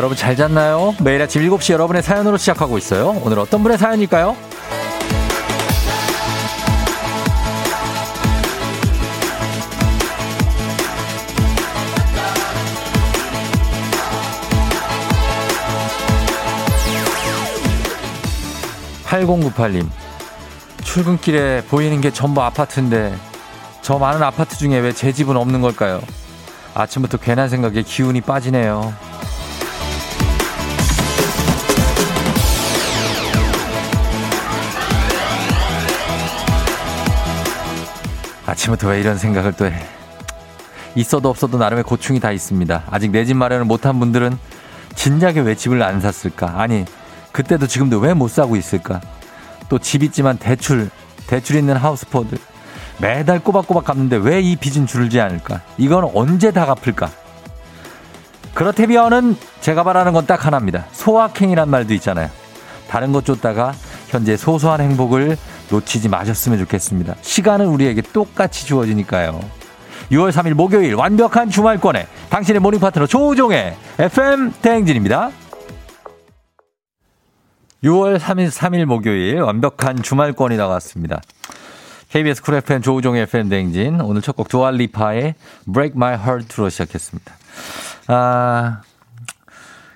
여러분 잘 잤나요? 매일 아침 7시 여러분의 사연으로 시작하고 있어요. 오늘 어떤 분의 사연일까요? 8098님. 출근길에 보이는 게 전부 아파트인데 저 많은 아파트 중에 왜 제 집은 없는 걸까요? 아침부터 괜한 생각에 기운이 빠지네요. 아침부터 왜 이런 생각을 또 해? 있어도 없어도 나름의 고충이 다 있습니다. 아직 내 집 마련을 못한 분들은 진작에 왜 집을 안 샀을까? 아니, 그때도 지금도 왜 못 사고 있을까? 또 집 있지만 대출, 대출 있는 하우스포들. 매달 꼬박꼬박 갚는데 왜 이 빚은 줄지 않을까? 이건 언제 다 갚을까? 그렇다면은 제가 바라는 건 딱 하나입니다. 소확행이란 말도 있잖아요. 다른 것 쫓다가 현재 소소한 행복을 놓치지 마셨으면 좋겠습니다. 시간은 우리에게 똑같이 주어지니까요. 6월 3일 목요일 완벽한 주말권에 당신의 morning 파트너 조우종의 FM 대행진입니다. 6월 3일 3일 목요일 완벽한 주말권이 나왔습니다. KBS Cool FM 조우종의 FM 대행진 오늘 첫곡 두아 리파의 Break My Heart로 시작했습니다. 아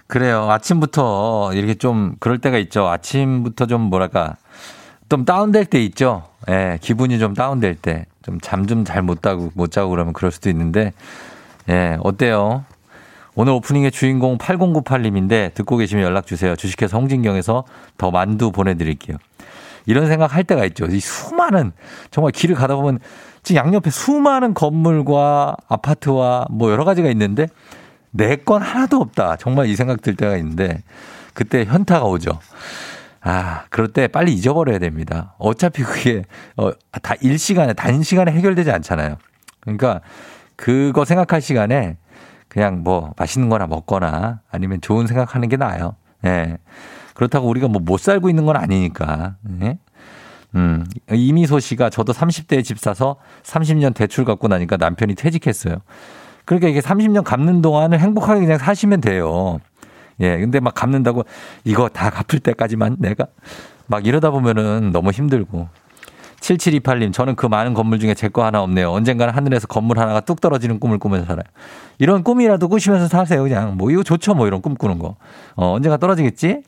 그래요. 아침부터 이렇게 좀 그럴 때가 있죠. 아침부터 좀 뭐랄까 좀 다운될 때 있죠. 예, 기분이 좀 다운될 때. 좀 잠 좀 잘 못 자고, 못 자고 그러면 그럴 수도 있는데, 예, 어때요? 오늘 오프닝의 주인공 8098님인데 듣고 계시면 연락 주세요. 주식회사 홍진경에서 더 만두 보내드릴게요. 이런 생각 할 때가 있죠. 이 수많은, 정말 길을 가다 보면 지금 양옆에 수많은 건물과 아파트와 뭐 여러 가지가 있는데 내 건 하나도 없다. 정말 이 생각 들 때가 있는데 그때 현타가 오죠. 아, 그럴 때 빨리 잊어버려야 됩니다. 어차피 그게, 어, 다 일시간에, 단시간에 해결되지 않잖아요. 그러니까 그거 생각할 시간에 그냥 뭐 맛있는 거나 먹거나 아니면 좋은 생각하는 게 나아요. 예. 그렇다고 우리가 뭐 못 살고 있는 건 아니니까. 예. 음, 이미소 씨가 저도 30대에 집 사서 30년 대출 갚고 나니까 남편이 퇴직했어요. 그러니까 이게 30년 갚는 동안은 행복하게 그냥 사시면 돼요. 예, 근데 막 갚는다고 이거 다 갚을 때까지만 내가 막 이러다 보면은 너무 힘들고. 7728님, 저는 그 많은 건물 중에 제 거 하나 없네요. 언젠가는 하늘에서 건물 하나가 뚝 떨어지는 꿈을 꾸면서 살아요. 이런 꿈이라도 꾸시면서 사세요, 그냥. 뭐, 이거 좋죠, 뭐, 이런 꿈 꾸는 거. 어, 언젠가 떨어지겠지?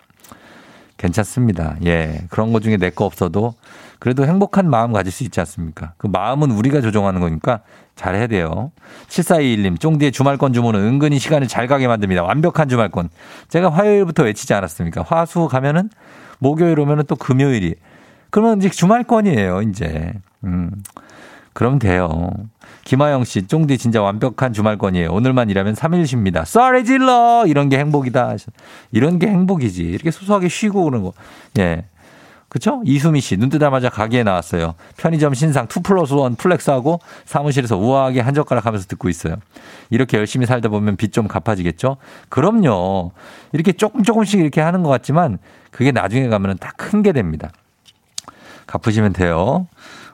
괜찮습니다. 예. 그런 것 중에 내 거 없어도 그래도 행복한 마음 가질 수 있지 않습니까? 그 마음은 우리가 조정하는 거니까 잘해야 돼요. 7421님, 쫑디의 주말권 주문은 은근히 시간을 잘 가게 만듭니다. 완벽한 주말권. 제가 화요일부터 외치지 않았습니까? 화수 가면은 목요일 오면은 또 금요일이. 그러면 이제 주말권이에요, 이제. 음. 그럼 돼요. 김하영 씨, 쫑디 진짜 완벽한 주말권이에요. 오늘만 일하면 3일 쉽니다. 소리 질러! 이런 게 행복이다. 이런 게 행복이지. 이렇게 소소하게 쉬고 그런 거. 예. 그쵸? 이수미 씨, 눈 뜨자마자 가게에 나왔어요. 편의점 신상 2 플러스 1 flex하고 사무실에서 우아하게 한 젓가락 하면서 듣고 있어요. 이렇게 열심히 살다 보면 빚 좀 갚아지겠죠? 그럼요. 이렇게 조금 조금씩 이렇게 하는 것 같지만 그게 나중에 가면은 다 큰 게 됩니다. 갚으시면 돼요.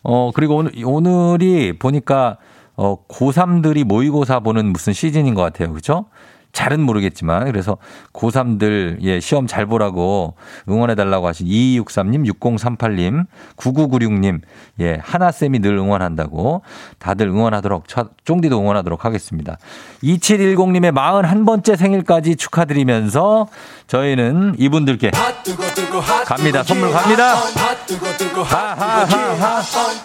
어, 그리고 오늘, 오늘이 보니까 어, 고3들이 모의고사 보는 무슨 시즌인 것 같아요. 그죠? 잘은 모르겠지만 그래서 고3들 예 시험 잘 보라고 응원해 달라고 하신 2263님, 6038님, 9996님 예 하나 쌤이 늘 응원한다고 다들 응원하도록 쫑디도 응원하도록 하겠습니다. 2710님의 41번째 생일까지 축하드리면서 저희는 이분들께 갑니다. 선물 갑니다.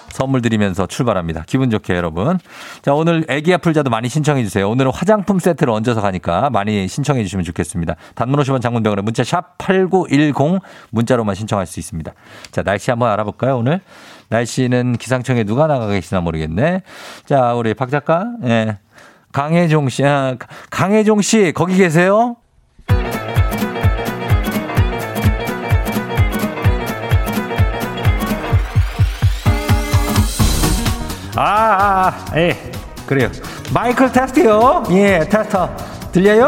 선물 드리면서 출발합니다. 기분 좋게 여러분. 자 오늘 애기 아플 자도 많이 신청해 주세요. 오늘은 화장품 세트를 얹어서 가니까 많이 신청해 주시면 좋겠습니다. 단문 50원 장문병원에 문자 샵 8910 문자로만 신청할 수 있습니다. 자 날씨 한번 알아볼까요 오늘? 날씨는 기상청에 누가 나가 계시나 모르겠네. 자 우리 박 작가. 예. 강혜종 씨, 아, 강혜종 씨 거기 계세요? 아, 아, 아, 예, 그래요. 마이클 테스트요. 예, 테스터. 들려요?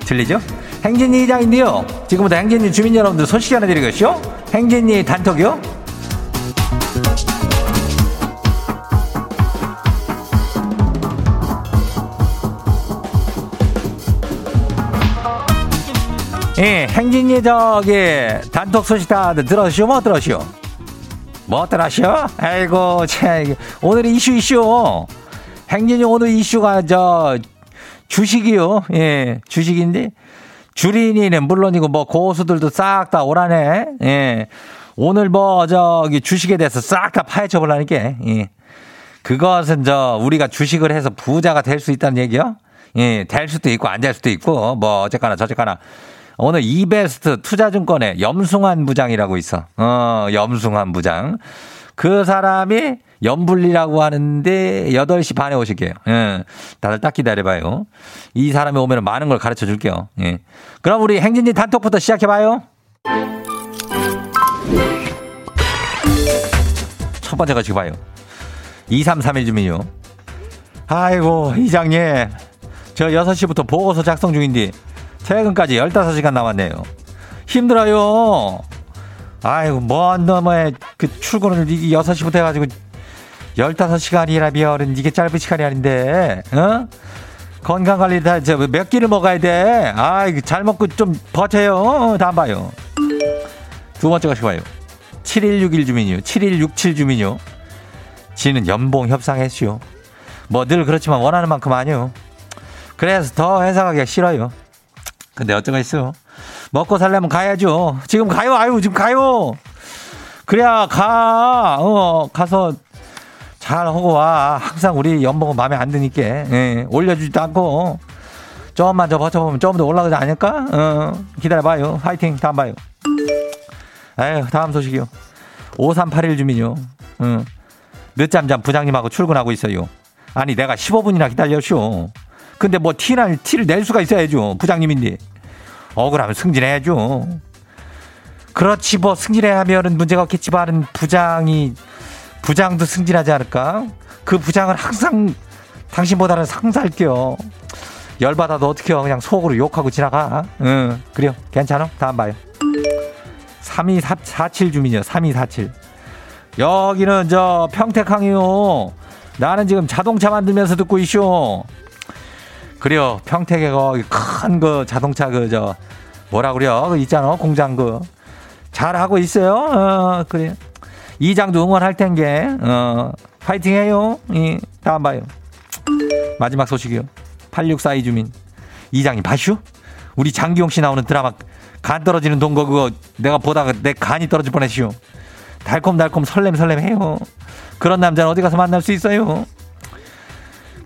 들리죠? 행진이 이장인데요. 지금부터 행진이 주민 여러분들 소식 전해드리겠죠? 행진이 단톡이요. 예, 행진이 저기 단톡 소식 다들 들었시오? 뭐 들었시오? 뭐 들었시오? 아이고, 참, 오늘 이슈 이슈. 행진이 오늘 이슈가 저 주식이요. 예, 주식인데 주린이는 물론이고 뭐 고수들도 싹 다 오라네. 예. 오늘 뭐 저기 주식에 대해서 싹 다 파헤쳐 보라니까. 예. 그것은 저 우리가 주식을 해서 부자가 될 수 있다는 얘기요? 예, 될 수도 있고 안 될 수도 있고 뭐 어쨌거나 저쨌거나 오늘 이베스트 투자증권의 염승환 부장이라고 있어. 어, 염승환 부장. 그 사람이 염불리라고 하는데 8시 반에 오실게요. 예. 다들 딱 기다려봐요. 이 사람이 오면 많은 걸 가르쳐 줄게요. 예. 그럼 우리 행진지 단톡부터 시작해봐요. 첫 번째 가지고 봐요. 2331 주민요. 아이고, 이장님. 저 6시부터 보고서 작성 중인데 퇴근까지 15시간 남았네요. 힘들어요. 아이고, 뭔 놈의 그 출근을 6시부터 해가지고 15시간이라면 이게 짧은 시간이 아닌데, 어? 건강 관리 다, 저, 몇 끼를 먹어야 돼? 아이, 잘 먹고 좀 버텨요. 다음 봐요. 두 번째 것이 봐요. 7161 주민이요. 7167 주민이요. 지는 연봉 협상했슈. 뭐 늘 그렇지만 원하는 만큼 아니요. 그래서 더 가기가 싫어요. 근데 어쩌가 있어. 먹고 살려면 가야죠. 지금 가요. 아유, 지금 가요. 그래야 가. 어, 가서 잘 하고 와. 항상 우리 연봉은 마음에 안 드니까. 예, 올려주지도 않고. 조금만 더 버텨보면 조금 더 올라가지 않을까? 어, 기다려봐요. 화이팅. 다음 봐요. 에휴, 다음 소식이요. 5381 주민요. 응. 늦잠 잠 부장님하고 출근하고 있어요. 아니, 내가 15분이나 기다렸쇼. 근데 뭐 티를, 티를 낼 수가 있어야죠. 부장님인데. 억울하면 승진해야죠. 그렇지, 뭐 승진해야 하면은 문제가 없겠지만은 부장이, 부장도 승진하지 않을까? 그 부장은 항상 당신보다는 상살게요. 열받아도 어떻게요? 그냥 속으로 욕하고 지나가. 응, 그래요. 괜찮아? 다음 봐요. 3247 주민이요. 3247. 여기는 저 평택항이요. 나는 지금 자동차 만들면서 듣고 있쇼. 그래요. 평택에 거기 큰그 자동차 그 저 뭐라 그래요? 그 있잖아. 공장 그. 잘 하고 있어요. 어, 그래. 이장도 응원할 텐게. 어, 파이팅 해요. 이, 다음 봐요. 마지막 소식이요. 8642 주민. 이장님 봐슈? 우리 장기용 씨 나오는 드라마 간 떨어지는 동거 그거 내가 보다가 내 간이 떨어질 뻔했슈. 달콤달콤 설렘 설렘 해요. 그런 남자는 어디 가서 만날 수 있어요?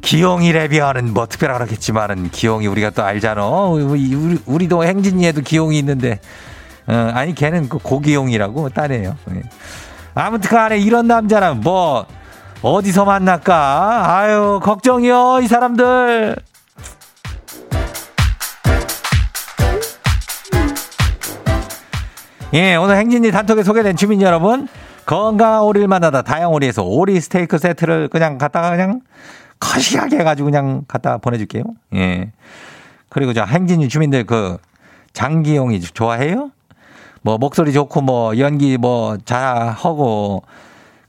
기용이 레비아는 뭐 특별하겠지만은 기용이 우리가 또 알잖아. 우리, 우리, 도 행진이에도 기용이 있는데 어, 아니 걔는 그 고기용이라고 따네요. 예. 아무튼 간에 이런 남자는 뭐 어디서 만날까? 아유 걱정이요 이 사람들. 예, 오늘 행진이 단톡에 소개된 주민 여러분, 건강한 오리를 만나다 다양오리에서 오리 스테이크 세트를 그냥 갖다가 그냥 거시하게 해가지고 그냥 갖다 보내줄게요. 예. 그리고 저 행진이 주민들 그 장기용이 좋아해요? 뭐 목소리 좋고 뭐 연기 뭐 잘하고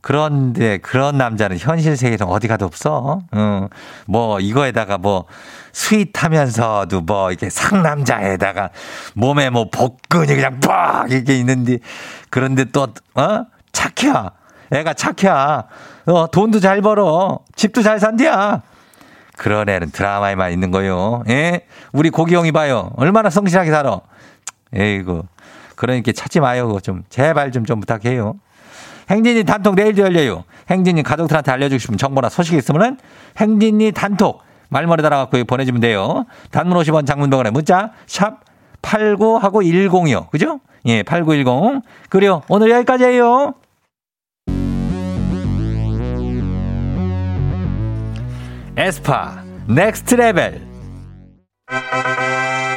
그런데 그런 남자는 현실 세계에서 어디 가도 없어. 어. 뭐 이거에다가 뭐 스윗하면서도 뭐 이렇게 상남자에다가 몸에 뭐 복근이 그냥 빡 이렇게 있는데 그런데 또 어? 착해. 애가 착해. 어, 돈도 잘 벌어. 집도 잘 산디야. 그런 애는 드라마에만 있는 거요. 예? 우리 고기형이 봐요. 얼마나 성실하게 살아. 에이구. 그러니까 찾지 마요. 좀 제발 좀 좀 부탁해요. 행진이 단톡 내일도 열려요. 행진이 가족들한테 알려주고 싶은 정보나 소식이 있으면은 행진이 단톡 말머리 달아갖고 보내주면 돼요. 단문 50원 장문 100원에 문자 샵 89하고 106이요. 그죠? 예, 8910. 그래요. 오늘 여기까지예요. aespa Next Level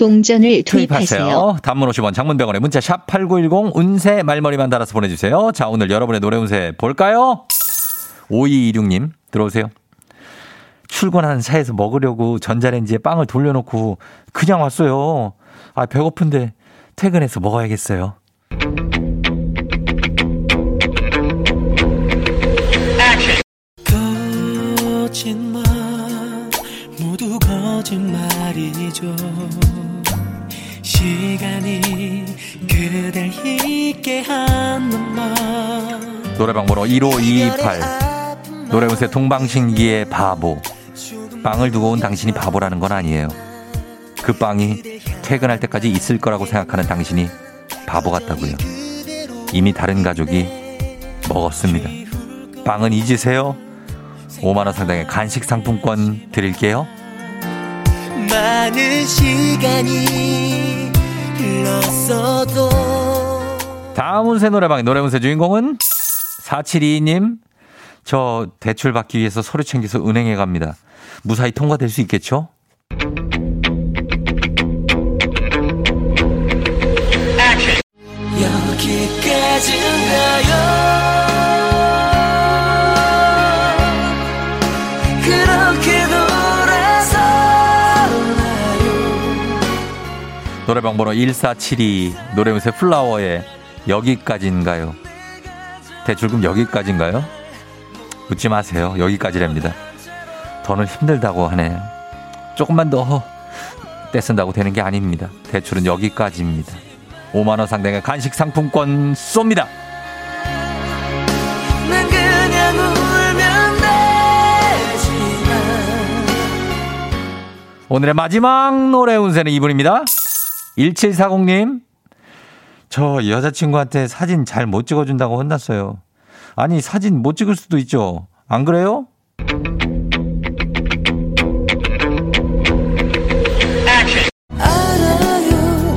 동전을 투입하세요. 투입하세요. 단문 50원 장문병원에 문자 샵 8910 운세 말머리만 달아서 보내주세요. 자 오늘 여러분의 노래 운세 볼까요? 5226님 들어오세요. 출근하는 차에서 먹으려고 전자레인지에 빵을 돌려놓고 그냥 왔어요. 아 배고픈데 퇴근해서 먹어야겠어요. 말이죠. 시간이 그댈 잊게 하는 말 노래방 번호 15228 노래 운세 동방신기의 바보. 빵을 두고 온 당신이 바보라는 건 아니에요. 그 빵이 퇴근할 때까지 있을 거라고 생각하는 당신이 바보 같다고요. 이미 다른 가족이 먹었습니다. 빵은 잊으세요. 5만원 상당의 간식 상품권 드릴게요. 많은 시간이 흘렀어도 다음 운세 노래방의 노래 운세 주인공은 4722님. 저 대출 받기 위해서 서류 챙겨서 은행에 갑니다. 무사히 통과될 수 있겠죠? 여기까지인가요? 노래방 번호 1472 노래무새 플라워의 여기까지인가요? 대출금 여기까지인가요? 웃지 마세요. 여기까지랍니다. 더는 힘들다고 하네요. 조금만 더 떼쓴다고 되는 게 아닙니다. 대출은 여기까지입니다. 5만원 상당의 간식 상품권 쏩니다. 오늘의 마지막 노래 운세는 이분입니다. 1740님, 저 여자친구한테 사진 잘 못 찍어준다고 혼났어요. 아니, 사진 못 찍을 수도 있죠. 안 그래요?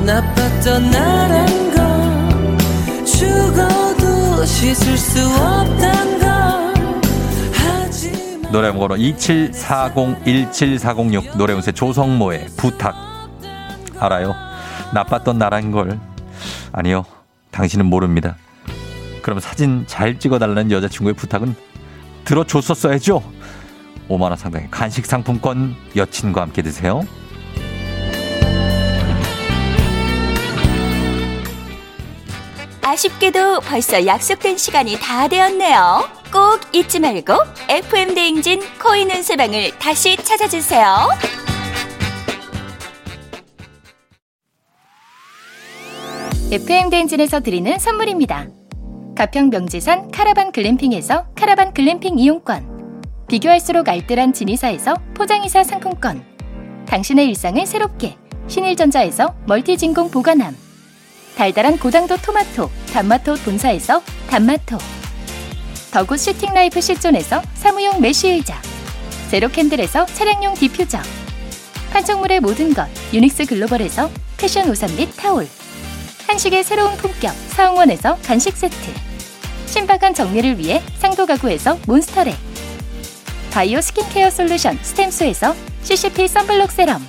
나빴던 나란 걸 죽어도 씻을 수 없단 걸 노래 번호 2740-17406 노래 운세 조성모의 부탁 알아요? 나빴던 나란 걸. 아니요. 당신은 모릅니다. 그럼 사진 잘 찍어달라는 여자친구의 부탁은 들어줬었어야죠. 5만원 상당의 간식 상품권 여친과 함께 드세요. 아쉽게도 벌써 약속된 시간이 다 되었네요. 꼭 잊지 말고 FM 대행진 코인 은세방을 다시 찾아주세요. FM 대행진에서 드리는 선물입니다. 가평 명지산 카라반 글램핑에서 카라반 글램핑 이용권. 비교할수록 알뜰한 진이사에서 포장이사 상품권. 당신의 일상을 새롭게 신일전자에서 멀티진공 보관함. 달달한 고당도 토마토 단마토 본사에서 단마토. The Good Sitting Life 실존에서 사무용 메쉬 의자. 제로캔들에서 차량용 디퓨저. 판촉물의 모든 것 유닉스 글로벌에서 패션 우산 및 타올. 한식의 새로운 품격 사홍원에서 간식 세트. 신박한 정리를 위해 상도 가구에서 몬스터렉 바이오 스킨케어 솔루션 스템수에서 CCP 썬블록 세럼.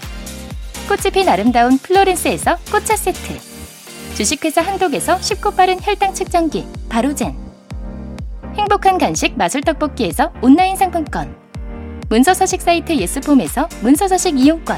꽃이 핀 아름다운 플로렌스에서 꽃차 세트. 주식회사 한독에서 쉽고 빠른 혈당 측정기 바로젠. 행복한 간식 마술 떡볶이에서 온라인 상품권. 문서서식 사이트 예스폼에서 문서서식 이용권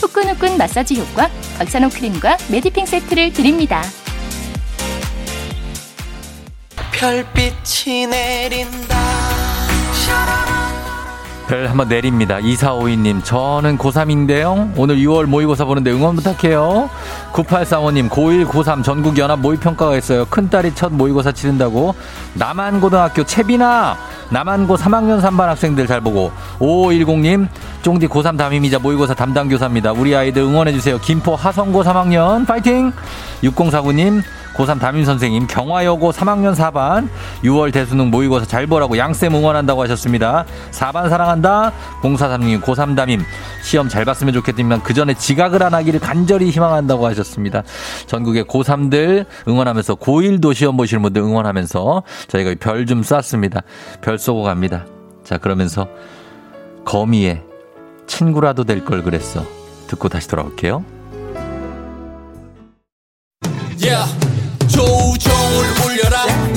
후끈후끈 마사지 효과 박찬호 크림과 메디핑 세트를 드립니다. 별빛이 내린다. 별 한번 내립니다. 2452님, 저는 고3인데요. 오늘 6월 모의고사 보는데 응원 부탁해요. 9835님, 고1, 고3 전국연합 모의평가가 있어요. 큰딸이 첫 모의고사 치른다고. 남한고등학교 채빈아! 남한고 3학년 3반 학생들 잘 보고. 5510님, 쫑디 고3 담임이자 모의고사 담당 교사입니다. 우리 아이들 응원해주세요. 김포 하성고 3학년, 파이팅! 6049님, 고3 담임 선생님 경화여고 3학년 4반 6월 대수능 모의고사 잘 보라고 양쌤 응원한다고 하셨습니다. 4반 사랑한다. 0436 고3 담임 시험 잘 봤으면 좋겠지만 그 전에 지각을 안 하기를 간절히 희망한다고 하셨습니다. 전국의 고3들 응원하면서 고1도 시험 보시는 분들 응원하면서 저희가 별 좀 쐈습니다. 별 쏘고 갑니다. 자 그러면서 거미의 친구라도 될 걸 그랬어. 듣고 다시 돌아올게요. Yeah.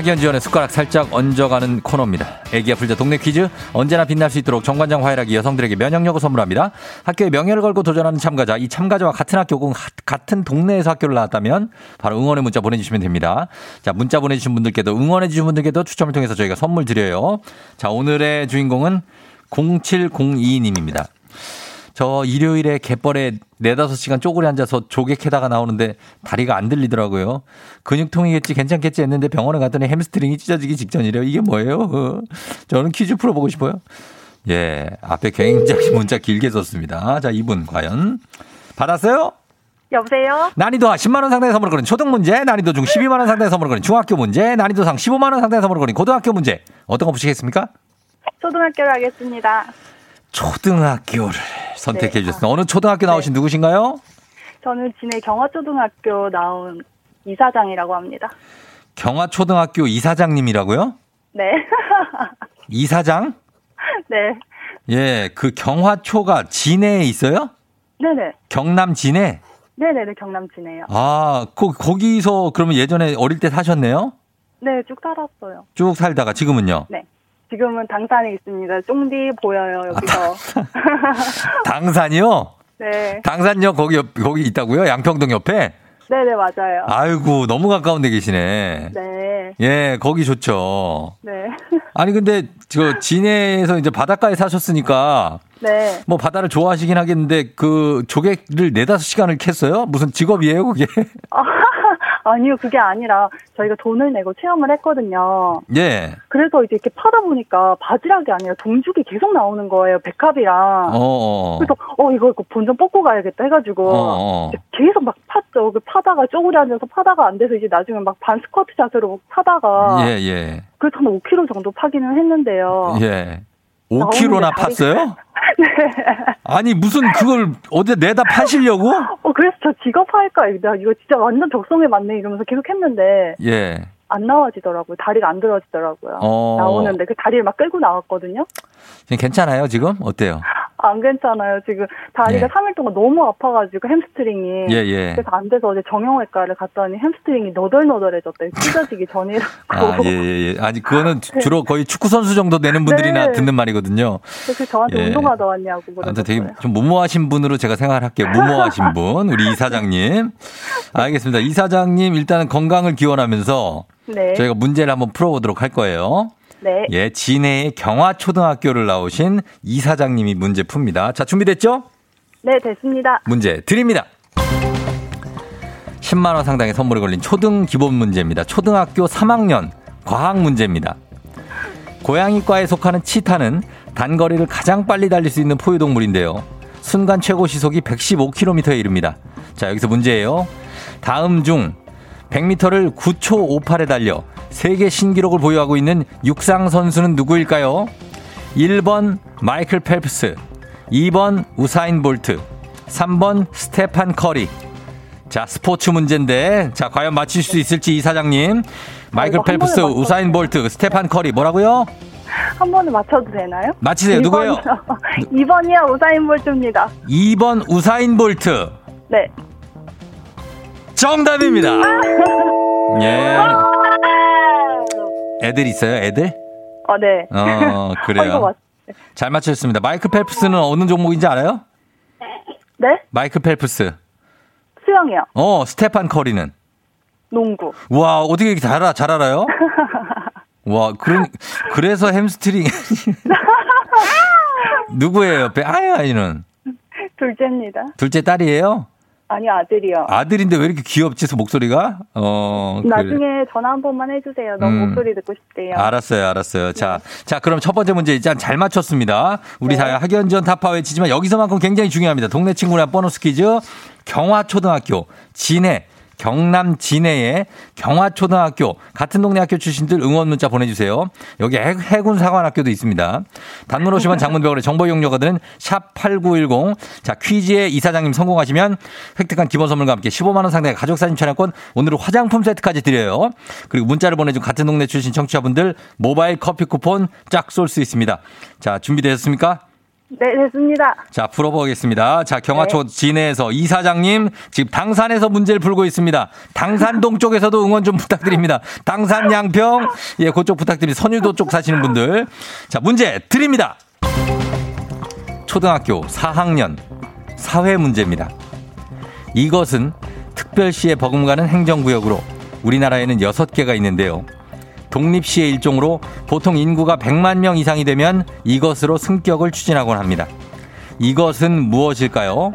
학연 지원의 숟가락 살짝 얹어가는 코너입니다. 애기야 풀자 동네 퀴즈 언제나 빛날 수 있도록 정관장 화이락이 여성들에게 면역력을 선물합니다. 학교에 명예를 걸고 도전하는 참가자 이 참가자와 같은 학교 혹은 하- 같은 동네에서 학교를 나왔다면 바로 응원의 문자 보내주시면 됩니다. 자 문자 보내주신 분들께도 응원해주신 분들께도 추첨을 통해서 저희가 선물 드려요. 자 오늘의 주인공은 0702님입니다. 저 일요일에 갯벌에 네다섯 시간 쪼그려 앉아서 조개 캐다가 나오는데 다리가 안 들리더라고요. 근육통이겠지 괜찮겠지 했는데 병원에 갔더니 햄스트링이 찢어지기 직전이래요. 이게 뭐예요? 어. 저는 퀴즈 풀어보고 싶어요. 예, 앞에 굉장히 문자 길게 썼습니다. 자, 이분 과연 받았어요? 여보세요? 난이도 하 10만 원 상당의 선물을 거는 초등 문제, 난이도 중 12만 원 상당의 선물을 거는 중학교 문제, 난이도 상 15만 원 상당의 선물을 거는 고등학교 문제. 어떤 거 보시겠습니까? 초등학교를 하겠습니다. 초등학교를 선택해 네. 주셨습니다. 어느 초등학교 나오신 누구신가요? 저는 진해 경화초등학교 나온 이사장이라고 합니다. 경화초등학교 이사장님이라고요? 네. 이사장? 네. 예, 그 경화초가 진해에 있어요? 네네. 경남 진해? 네네네, 경남 진해요. 아, 거, 거기서 그러면 예전에 어릴 때 사셨네요? 네, 쭉 살았어요. 쭉 살다가 지금은요? 네. 지금은 당산에 있습니다. 쫑디 보여요, 여기서. 당산이요? 네. 당산역 거기 옆, 거기 있다고요? 양평동 옆에? 네네, 맞아요. 아이고, 너무 가까운 데 계시네. 네. 예, 거기 좋죠. 네. 아니, 근데 저 진해에서 이제 바닷가에 사셨으니까 네. 뭐 바다를 좋아하시긴 하겠는데 그 조개를 네다섯 시간을 캤어요? 무슨 직업이에요, 그게? 아니요, 그게 아니라 저희가 돈을 내고 체험을 했거든요. 예. 그래서 이제 이렇게 파다 보니까 바지락이 아니라 동죽이 계속 나오는 거예요, 백합이랑. 어, 어. 그래서 어 이거 이거 본전 뽑고 가야겠다 해가지고 어, 어. 계속 막 팠죠. 그 파다가 쪼그려 앉아서 파다가 안 돼서 이제 나중에 막 반 스쿼트 자세로 파다가 예, 예. 그래서 한 5kg 정도 파기는 했는데요. 예. 5kg나 나오는데 다리가- 팠어요? 아니, 무슨 그걸 어디 내다 파시려고? 어 그래서 저 직업 할까 나 이거 진짜 완전 적성에 맞네 이러면서 계속 했는데 예. 안 나와지더라고요. 다리가 안 들어지더라고요. 어. 나오는데 그 다리를 막 끌고 나왔거든요. 지금 괜찮아요, 지금? 어때요? 안 괜찮아요. 지금 다리가 예. 3일 동안 너무 아파가지고 햄스트링이. 예, 예. 그래서 안 돼서 어제 정형외과를 갔더니 햄스트링이 너덜너덜해졌대요. 찢어지기 전이라고. 아, 예, 예, 예. 아니, 그거는 주- 주로 거의 축구 선수 정도 되는 분들이나 네. 듣는 말이거든요. 그래서 저한테 예. 운동하다 왔냐고 아무튼 되게. 좀 무모하신 분으로 제가 생각을 할게요. 무모하신 분. 우리 이사장님. 알겠습니다. 이사장님 일단은 건강을 기원하면서 네. 저희가 문제를 한번 풀어보도록 할 거예요. 네. 예, 진해의 경화초등학교를 나오신 이 사장님이 문제 풉니다. 자, 준비됐죠? 네, 됐습니다. 문제 드립니다. 10만원 상당의 선물이 걸린 초등 기본 문제입니다. 초등학교 3학년 과학 문제입니다. 고양이과에 속하는 치타는 단거리를 가장 빨리 달릴 수 있는 포유동물인데요. 순간 최고 시속이 115km에 이릅니다. 자, 여기서 문제예요. 다음 중 100m를 9초 58에 달려 세계 신기록을 보유하고 있는 육상 선수는 누구일까요? 1번 마이클 펠프스, 2번 우사인 볼트, 3번 스테판 커리. 자, 스포츠 문제인데, 자, 과연 맞힐 수 있을지 이 사장님. 마이클 한 펠프스. 우사인 볼트, 스테판 커리. 뭐라고요? 한 번에 맞춰도 되나요? 맞히세요. 누구예요? 2번이요, 우사인 볼트입니다. 2번 우사인 볼트. 네. 정답입니다. 예. 애들 있어요, 애들? 어, 네. 어, 그래요. 맞... 잘 맞추셨습니다. 마이클 펠프스는 어느 종목인지 알아요? 네? 마이클 펠프스. 수영이요. 어, 스테판 커리는. 농구. 와, 어떻게 이렇게 잘, 알아, 잘 알아요? 와, 그런, 그래서 햄스트링. 누구예요? 옆에? 아유, 아이는. 둘째입니다. 둘째 딸이에요? 아니, 아들이요. 아들인데 왜 이렇게 귀엽지, 목소리가? 어, 그래. 나중에 전화 한 번만 해주세요. 너무 음. 목소리 듣고 싶대요. 알았어요, 알았어요. 자, 자, 그럼 첫 번째 문제 일단 잘 맞췄습니다. 우리 네. 사 학연지원 타파 외치지만 여기서만큼 굉장히 중요합니다. 동네 친구랑 보너스 퀴즈. 경화초등학교, 진해, 경남 진해의 경화초등학교 같은 동네 학교 출신들 응원 문자 보내주세요. 여기 해- 해군 사관학교도 있습니다. 단문 50원 장문병원의 정보 이용료가 드는 샵8910. 자, 퀴즈에 이사장님 성공하시면 획득한 기본 선물과 함께 15만원 상당의 가족사진 촬영권 오늘은 화장품 세트까지 드려요. 그리고 문자를 보내준 같은 동네 출신 청취자분들 모바일 커피 쿠폰 쫙 쏠 수 있습니다. 자, 준비되셨습니까? 네, 됐습니다. 자, 풀어보겠습니다. 자, 경화초 진해에서 이사장님, 지금 당산에서 문제를 풀고 있습니다. 당산동 쪽에서도 응원 좀 부탁드립니다. 당산 양평, 예, 그쪽 부탁드립니다. 선유도 쪽 사시는 분들. 자, 문제 드립니다. 초등학교 4학년 사회 문제입니다. 이것은 특별시에 버금가는 행정구역으로 우리나라에는 6개가 있는데요. 독립시의 일종으로 보통 인구가 100만 명 이상이 되면 이것으로 승격을 추진하곤 합니다. 이것은 무엇일까요?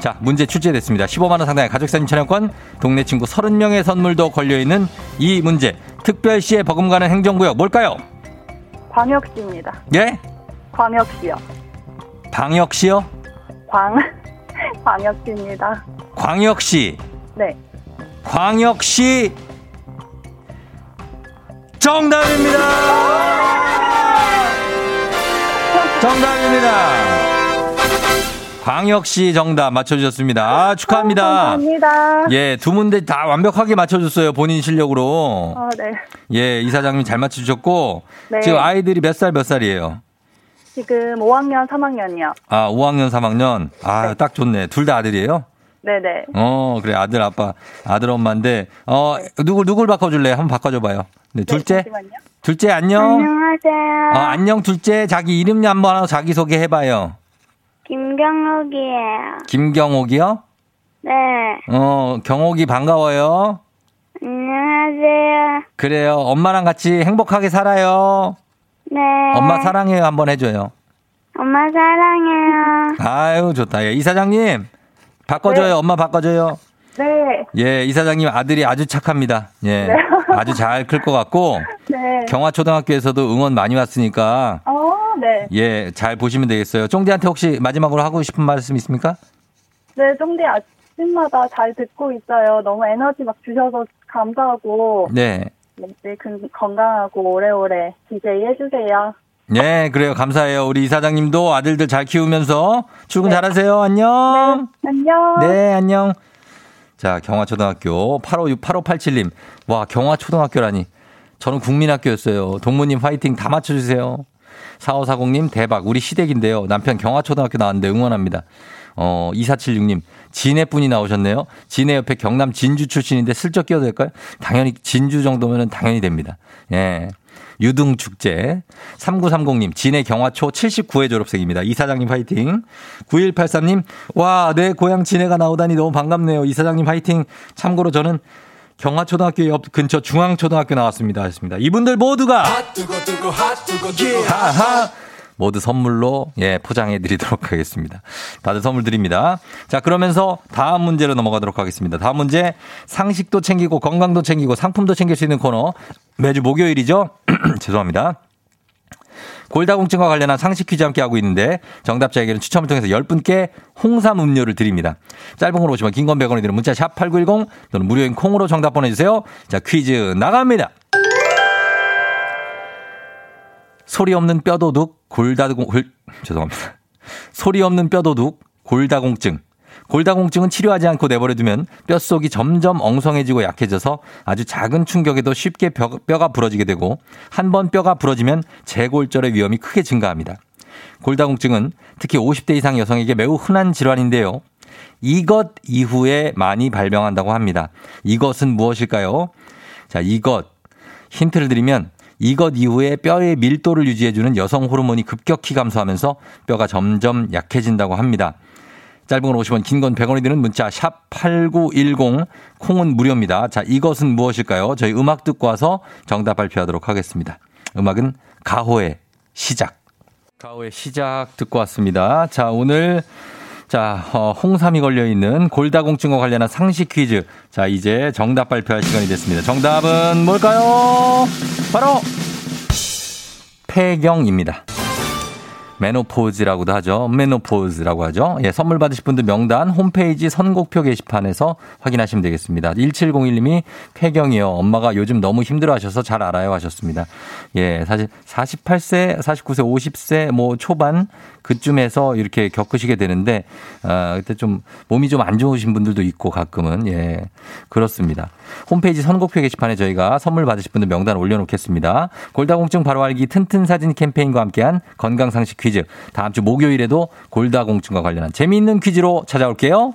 자, 문제 출제됐습니다. 15만원 상당의 가족사진 촬영권, 동네 친구 30명의 선물도 걸려있는 이 문제. 특별시에 버금가는 행정구역 뭘까요? 광역시입니다. 예? 광역시요. 방역시요? 광, 광역시입니다. 광역시. 네. 광역시. 정답입니다! 정답입니다! 광역시 정답 맞춰주셨습니다. 아, 축하합니다. 감사합니다. 예, 두 문제 다 완벽하게 맞춰줬어요. 본인 실력으로. 어, 네. 예, 이사장님 잘 맞춰주셨고. 네. 지금 아이들이 몇 살 몇 살이에요? 지금 5학년, 3학년이요. 아, 5학년, 3학년. 아, 딱 좋네. 둘 다 아들이에요? 네네. 어, 그래. 아들, 아빠, 아들, 엄마인데. 어, 누굴, 누굴 바꿔줄래요? 한번 바꿔줘봐요. 네, 둘째? 네, 잠시만요. 둘째, 안녕. 안녕하세요. 어, 안녕, 둘째. 자기 이름 한번 자기소개 해봐요. 김경옥이에요. 김경옥이요? 네. 어, 경옥이 반가워요. 안녕하세요. 그래요. 엄마랑 같이 행복하게 살아요. 네. 엄마 사랑해요. 한번 해줘요. 엄마 사랑해요. 아유, 좋다. 예, 이사장님. 바꿔줘요. 네. 엄마 바꿔줘요. 네. 예, 이사장님 아들이 아주 착합니다. 예. 네. 아주 잘 클 것 같고. 네. 경화초등학교에서도 응원 많이 왔으니까. 어, 네. 예, 잘 보시면 되겠어요. 쫑디한테 혹시 마지막으로 하고 싶은 말씀 있습니까? 네, 쫑디 아침마다 잘 듣고 있어요. 너무 에너지 막 주셔서 감사하고, 네. 네, 근- 건강하고 오래오래 DJ 해주세요. 네, 그래요. 감사해요. 우리 이사장님도 아들들 잘 키우면서 출근 네. 잘하세요. 안녕. 안녕. 네, 안녕. 자, 경화초등학교 856 8587님. 와, 경화초등학교라니. 저는 국민학교였어요. 동무님 화이팅 다 맞춰주세요. 4540님 대박. 우리 시댁인데요. 남편 경화초등학교 나왔는데 응원합니다. 어, 2476님. 진해 분이 나오셨네요. 진해 옆에 경남 진주 출신인데 슬쩍 끼어도 될까요? 당연히 진주 정도면은 당연히 됩니다. 예. 유등축제. 3930님, 진해 경화초 79회 졸업생입니다. 이사장님 화이팅. 9183님, 와, 내 고향 진해가 나오다니 너무 반갑네요. 이사장님 화이팅. 참고로 저는 경화초등학교 옆 근처 중앙초등학교 나왔습니다. 했습니다. 이분들 모두가 모두 선물로 예 포장해 드리도록 하겠습니다. 다들 선물 드립니다. 자 그러면서 다음 문제로 넘어가도록 하겠습니다. 다음 문제 상식도 챙기고 건강도 챙기고 상품도 챙길 수 있는 코너 매주 목요일이죠. 죄송합니다. 골다공증과 관련한 상식 퀴즈 함께 하고 있는데 정답자에게는 추첨을 통해서 10분께 홍삼 음료를 드립니다. 짧은 걸 오시면 긴건 100원이 드는 문자 샵 8910 또는 무료인 콩으로 정답 보내주세요. 자 퀴즈 나갑니다. 소리 없는 뼈도둑 골다공 골 죄송합니다. 소리 없는 뼈도둑 골다공증. 골다공증은 치료하지 않고 내버려두면 뼛속이 점점 엉성해지고 약해져서 아주 작은 충격에도 쉽게 뼈, 가 부러지게 되고 한 번 뼈가 부러지면 재골절의 위험이 크게 증가합니다. 골다공증은 특히 50대 이상 여성에게 매우 흔한 질환인데요. 이것 이후에 많이 발병한다고 합니다. 이것은 무엇일까요? 자, 이것. 힌트를 드리면 이것 이후에 뼈의 밀도를 유지해주는 여성 호르몬이 급격히 감소하면서 뼈가 점점 약해진다고 합니다. 짧은 건 50원, 긴 건 100원이 드는 문자 샵 8910 콩은 무료입니다. 자, 이것은 무엇일까요? 저희 음악 듣고 와서 정답 발표하도록 하겠습니다. 음악은 가호의 시작. 가호의 시작 듣고 왔습니다. 자, 오늘 자, 어, 홍삼이 걸려 있는 골다공증과 관련한 상식 퀴즈. 자, 이제 정답 발표할 시간이 됐습니다. 정답은 뭘까요? 바로 폐경입니다. 메노포즈라고도 하죠. 메노포즈라고 하죠. 예, 선물 받으실 분들 명단 홈페이지 선곡표 게시판에서 확인하시면 되겠습니다. 1701님이 폐경이요. 엄마가 요즘 너무 힘들어 하셔서 잘 알아요 하셨습니다. 예, 사실 48세, 49세, 50세 뭐 초반 그쯤에서 이렇게 겪으시게 되는데 아, 그때 좀 몸이 좀 안 좋으신 분들도 있고 가끔은 예. 그렇습니다. 홈페이지 선곡표 게시판에 저희가 선물 받으실 분들 명단 올려 놓겠습니다. 골다공증 바로 알기 튼튼 사진 캠페인과 함께한 건강 상식 퀴즈. 다음 주 목요일에도 골다공증과 관련한 재미있는 퀴즈로 찾아올게요.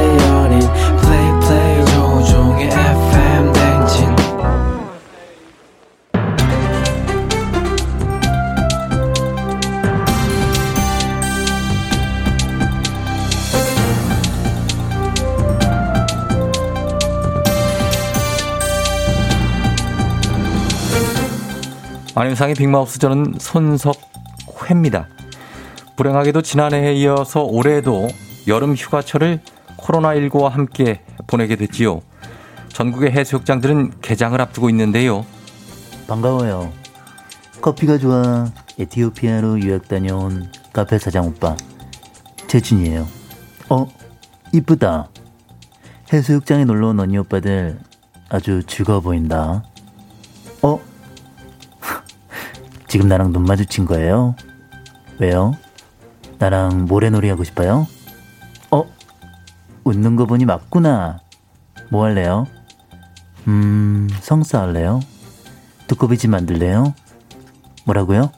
안윤상의 빅마우스 저는 손석회입니다. 불행하게도 지난해에 이어서 올해에도 여름 휴가철을 코로나19와 함께 보내게 됐지요. 전국의 해수욕장들은 개장을 앞두고 있는데요. 반가워요. 커피가 좋아. 에티오피아로 유학 다녀온 카페 사장 오빠. 재준이에요. 어, 이쁘다. 해수욕장에 놀러 온 언니 오빠들 아주 즐거워 보인다. 어? 지금 나랑 눈 마주친 거예요? 왜요? 나랑 모래놀이 하고 싶어요? 어? 웃는 거 보니 맞구나. 뭐 할래요? 음, 성사 할래요? 두꺼비집 만들래요? 뭐라고요?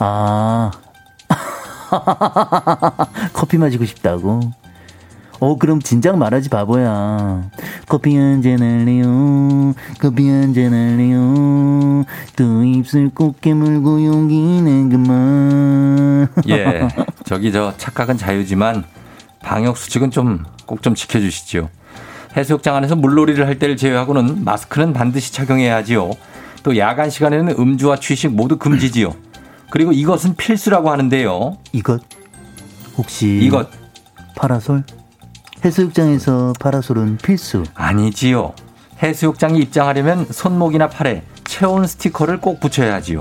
아, 커피 마시고 싶다고? 어, 그럼 진작 말하지 바보야. 커피 한잔 할래요? 커피 한잔 할래요? 또 입술 꼭 깨물고 용기는 그만. 예. 저기 저 착각은 자유지만 방역 수칙은 좀 꼭 좀 지켜주시지요. 해수욕장 안에서 물놀이를 할 때를 제외하고는 마스크는 반드시 착용해야 하지요. 또 야간 시간에는 음주와 취식 모두 금지지요. 그리고 이것은 필수라고 하는데요. 이것? 혹시 이것 파라솔? 해수욕장에서 파라솔은 필수. 아니지요. 해수욕장에 입장하려면 손목이나 팔에 체온 스티커를 꼭 붙여야 하지요.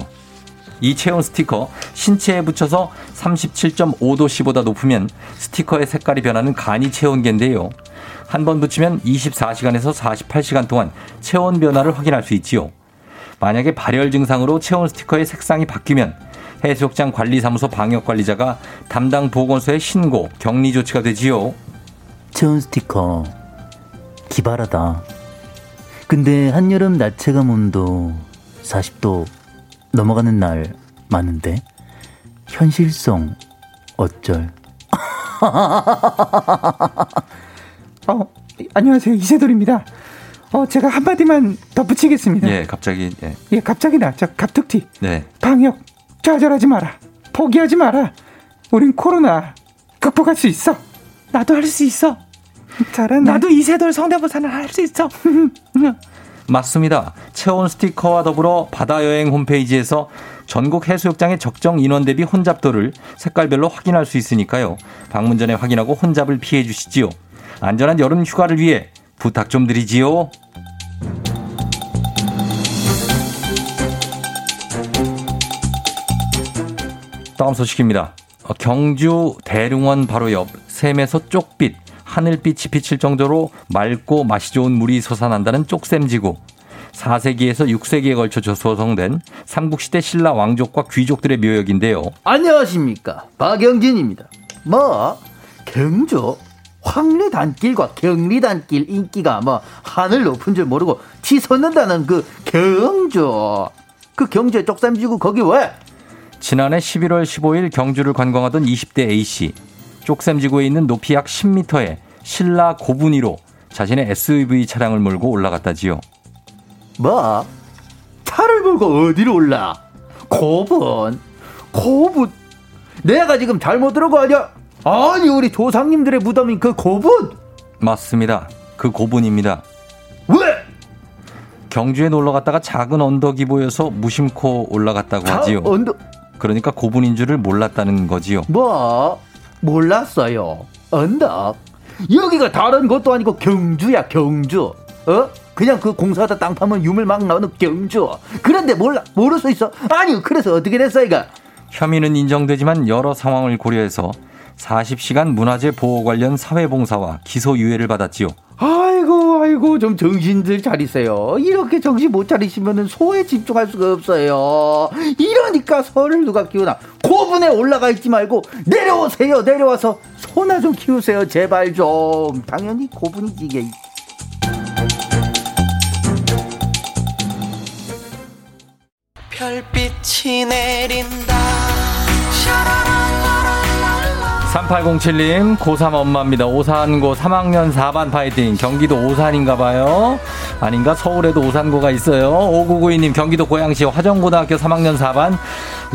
이 체온 스티커 신체에 붙여서 37.5도씨보다 높으면 스티커의 색깔이 변하는 간이 체온계인데요. 한 번 붙이면 24시간에서 48시간 동안 체온 변화를 확인할 수 있지요. 만약에 발열 증상으로 체온 스티커의 색상이 바뀌면 해수욕장 관리사무소 방역관리자가 담당 보건소에 신고, 격리 조치가 되지요. 체온 스티커 기발하다. 근데 한여름 낮 체감 온도 40도 넘어가는 날 많은데 현실성 어쩔? 어, 안녕하세요. 이세돌입니다. 어, 제가 한마디만 덧붙이겠습니다. 예, 갑자기, 예. 예, 갑자기 나, 저 갑툭튀. 네. 방역, 좌절하지 마라. 포기하지 마라. 우린 코로나 극복할 수 있어. 나도 할 수 있어. 잘한다. 나도 이세돌 성대모사는 할 수 있어. 맞습니다. 체온 스티커와 더불어 바다 여행 홈페이지에서 전국 해수욕장의 적정 인원 대비 혼잡도를 색깔별로 확인할 수 있으니까요. 방문 전에 확인하고 혼잡을 피해 주시지요. 안전한 여름 휴가를 위해 부탁 좀 드리지요. 다음 소식입니다. 어, 경주 대릉원 바로 옆 샘에서 쪽빛, 하늘빛이 비칠 정도로 맑고 맛이 좋은 물이 솟아난다는 쪽샘지구. 4세기에서 6세기에 걸쳐 조성된 삼국시대 신라 왕족과 귀족들의 묘역인데요. 안녕하십니까 박영진입니다. 뭐 경주 황리단길과 경리단길 인기가 뭐 하늘 높은 줄 모르고 치솟는다는 그 경주 그 경주의 쪽삼지구 거기 왜? 지난해 11월 15일 경주를 관광하던 20대 A씨. 쪽샘지구에 있는 높이 약 10m의 신라 고분이로 자신의 SUV 차량을 몰고 올라갔다지요. 뭐? 차를 몰고 어디로 올라? 고분 고분 내가 지금 잘못 들은 거 아니야? 아니 우리 조상님들의 무덤인 그 고분 맞습니다. 그 고분입니다. 왜? 경주에 놀러 갔다가 작은 언덕이 보여서 무심코 올라갔다고 자, 하지요. 언덕 그러니까 고분인 줄을 몰랐다는 거지요. 뭐 몰랐어요. 언덕 여기가 다른 것도 아니고 경주야 경주. 어? 그냥 그 공사하다 땅 파면 유물 막 나오는 경주. 그런데 몰라 모를 수 있어? 아니 그래서 어떻게 됐어 이가? 혐의는 인정되지만 여러 상황을 고려해서 40시간 문화재 보호 관련 사회봉사와 기소 유예를 받았지요. 아이고 아이고 좀 정신들 차리세요. 이렇게 정신 못 차리시면은 소에 집중할 수가 없어요. 이러니까 소를 누가 키우나 고분에 올라가 있지 말고 내려오세요. 내려와서 소나 좀 키우세요. 제발 좀. 당연히 고분이지 이게. 별빛이 내린다 3807님, 고3 엄마입니다. 오산고 3학년 4반 파이팅. 경기도 오산인가 봐요. 아닌가? 서울에도 오산고가 있어요. 5992님, 경기도 고양시 화정고등학교 3학년 4반.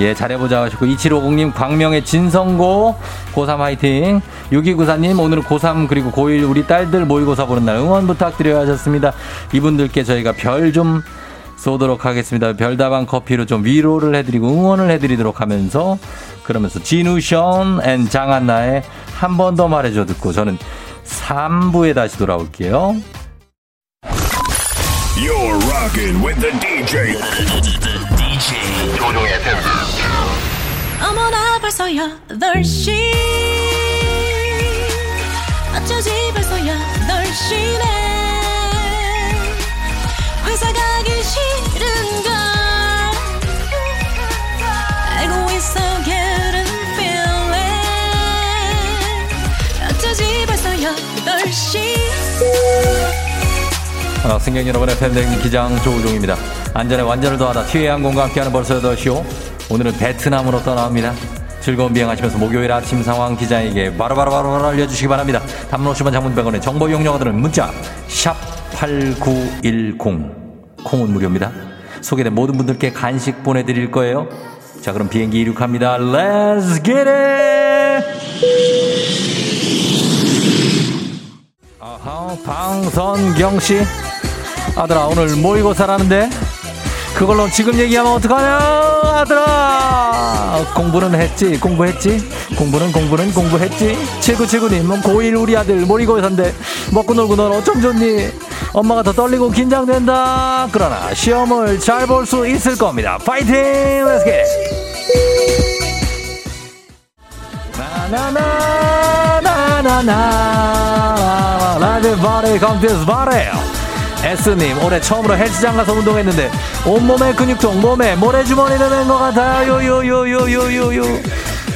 예, 잘해보자 하시고. 2750님, 광명의 진성고 고3 파이팅. 6294님, 오늘은 고3 그리고 고1 우리 딸들 모의고사 보는 날 응원 부탁드려요 하셨습니다. 이분들께 저희가 별 좀 쏘도록 하겠습니다. 별다방 커피로 좀 위로를 해드리고 응원을 해드리도록 하면서 그러면서 지누션 and 장한나의 한 번 더 말해줘 듣고 저는 3부에 다시 돌아올게요. You're rocking with the DJ. DJ 조우종의 FM. 어머나 벌써 8시 어쩌지 벌써 8시네 8시 어, 승객 여러분의 팬데믹 기장 조우종입니다. 안전에 완전을 더하다 티웨이 항공과 함께하는 벌써 8시오. 오늘은 베트남으로 떠나옵니다. 즐거운 비행하시면서 목요일 아침 상황 기자에게 바로바로바로 알려주시기 바랍니다. 담론 50원 장문 100원의 정보 이용료들은 문자 샵 8910 콩은 무료입니다. 소개된 모든 분들께 간식 보내드릴 거예요. 자 그럼 비행기 이륙합니다. Let's get it! 아하, 방선경 씨. 아들아, 오늘 모의고사라는데? 그걸로 지금 얘기하면 어떡하냐, 아들아! 공부는 했지, 공부했지? 공부는, 공부는, 공부했지? 7979님, 뭐 고1 우리 아들 모의고사인데, 먹고 놀고 넌 어쩜 좋니? 엄마가 더 떨리고 긴장된다. 그러나 시험을 잘 볼 수 있을 겁니다. 파이팅! Let's! 나나나나나나 라이브 바레 컨테스트 바레 S님 올해 처음으로 헬스장 가서 운동했는데 온몸에 근육통 몸에 모래주머니를 맨 것 같아요. 요요요요요요요.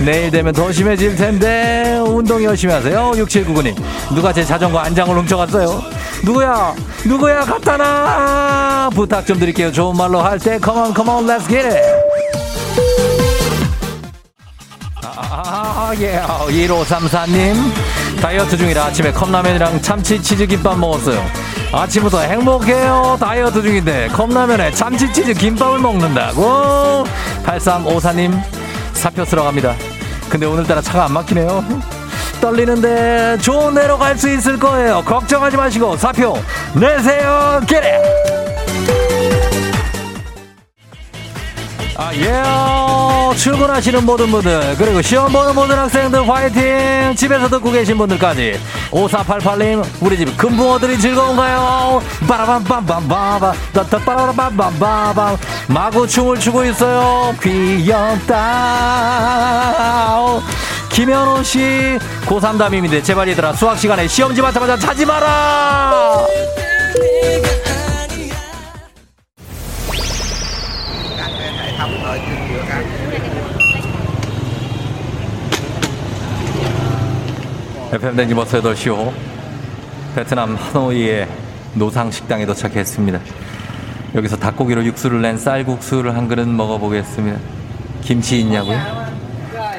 내일 되면 더 심해질 텐데 운동 열심히 하세요. 6799님. 누가 제 자전거 안장을 훔쳐갔어요? 누구야? 누구야? 갖다나 부탁 좀 드릴게요. 좋은 말로 할 때 come on come on let's get it. 예. 1534님. 다이어트 중이라 아침에 컵라면이랑 참치 치즈 김밥 먹었어요. 아침부터 행복해요. 다이어트 중인데 컵라면에 참치 치즈 김밥을 먹는다고. 8354님. 사표 쓰러 갑니다. 근데 오늘따라 차가 안 막히네요. 떨리는데 좋은 데로 갈 수 있을 거예요. 걱정하지 마시고 사표 내세요. 게레. 아, 예. 출근하시는 모든 분들, 그리고 시험 보는 모든 학생들 화이팅! 집에서 듣고 계신 분들까지. 5488님, 우리 집 금붕어들이 즐거운가요? 빠라밤밤밤바바, 따따빠라밤밤밤밤. 마구 춤을 추고 있어요. 귀엽다. 김현호 씨, 고3 담임인데 제발 얘들아, 수학 시간에 시험지 받자마자 자지 마라! FM 댕진 버스 8시 호 베트남 하노이의 노상 식당에 도착했습니다. 여기서 닭고기로 육수를 낸 쌀국수를 한 그릇 먹어보겠습니다. 김치 있냐고요?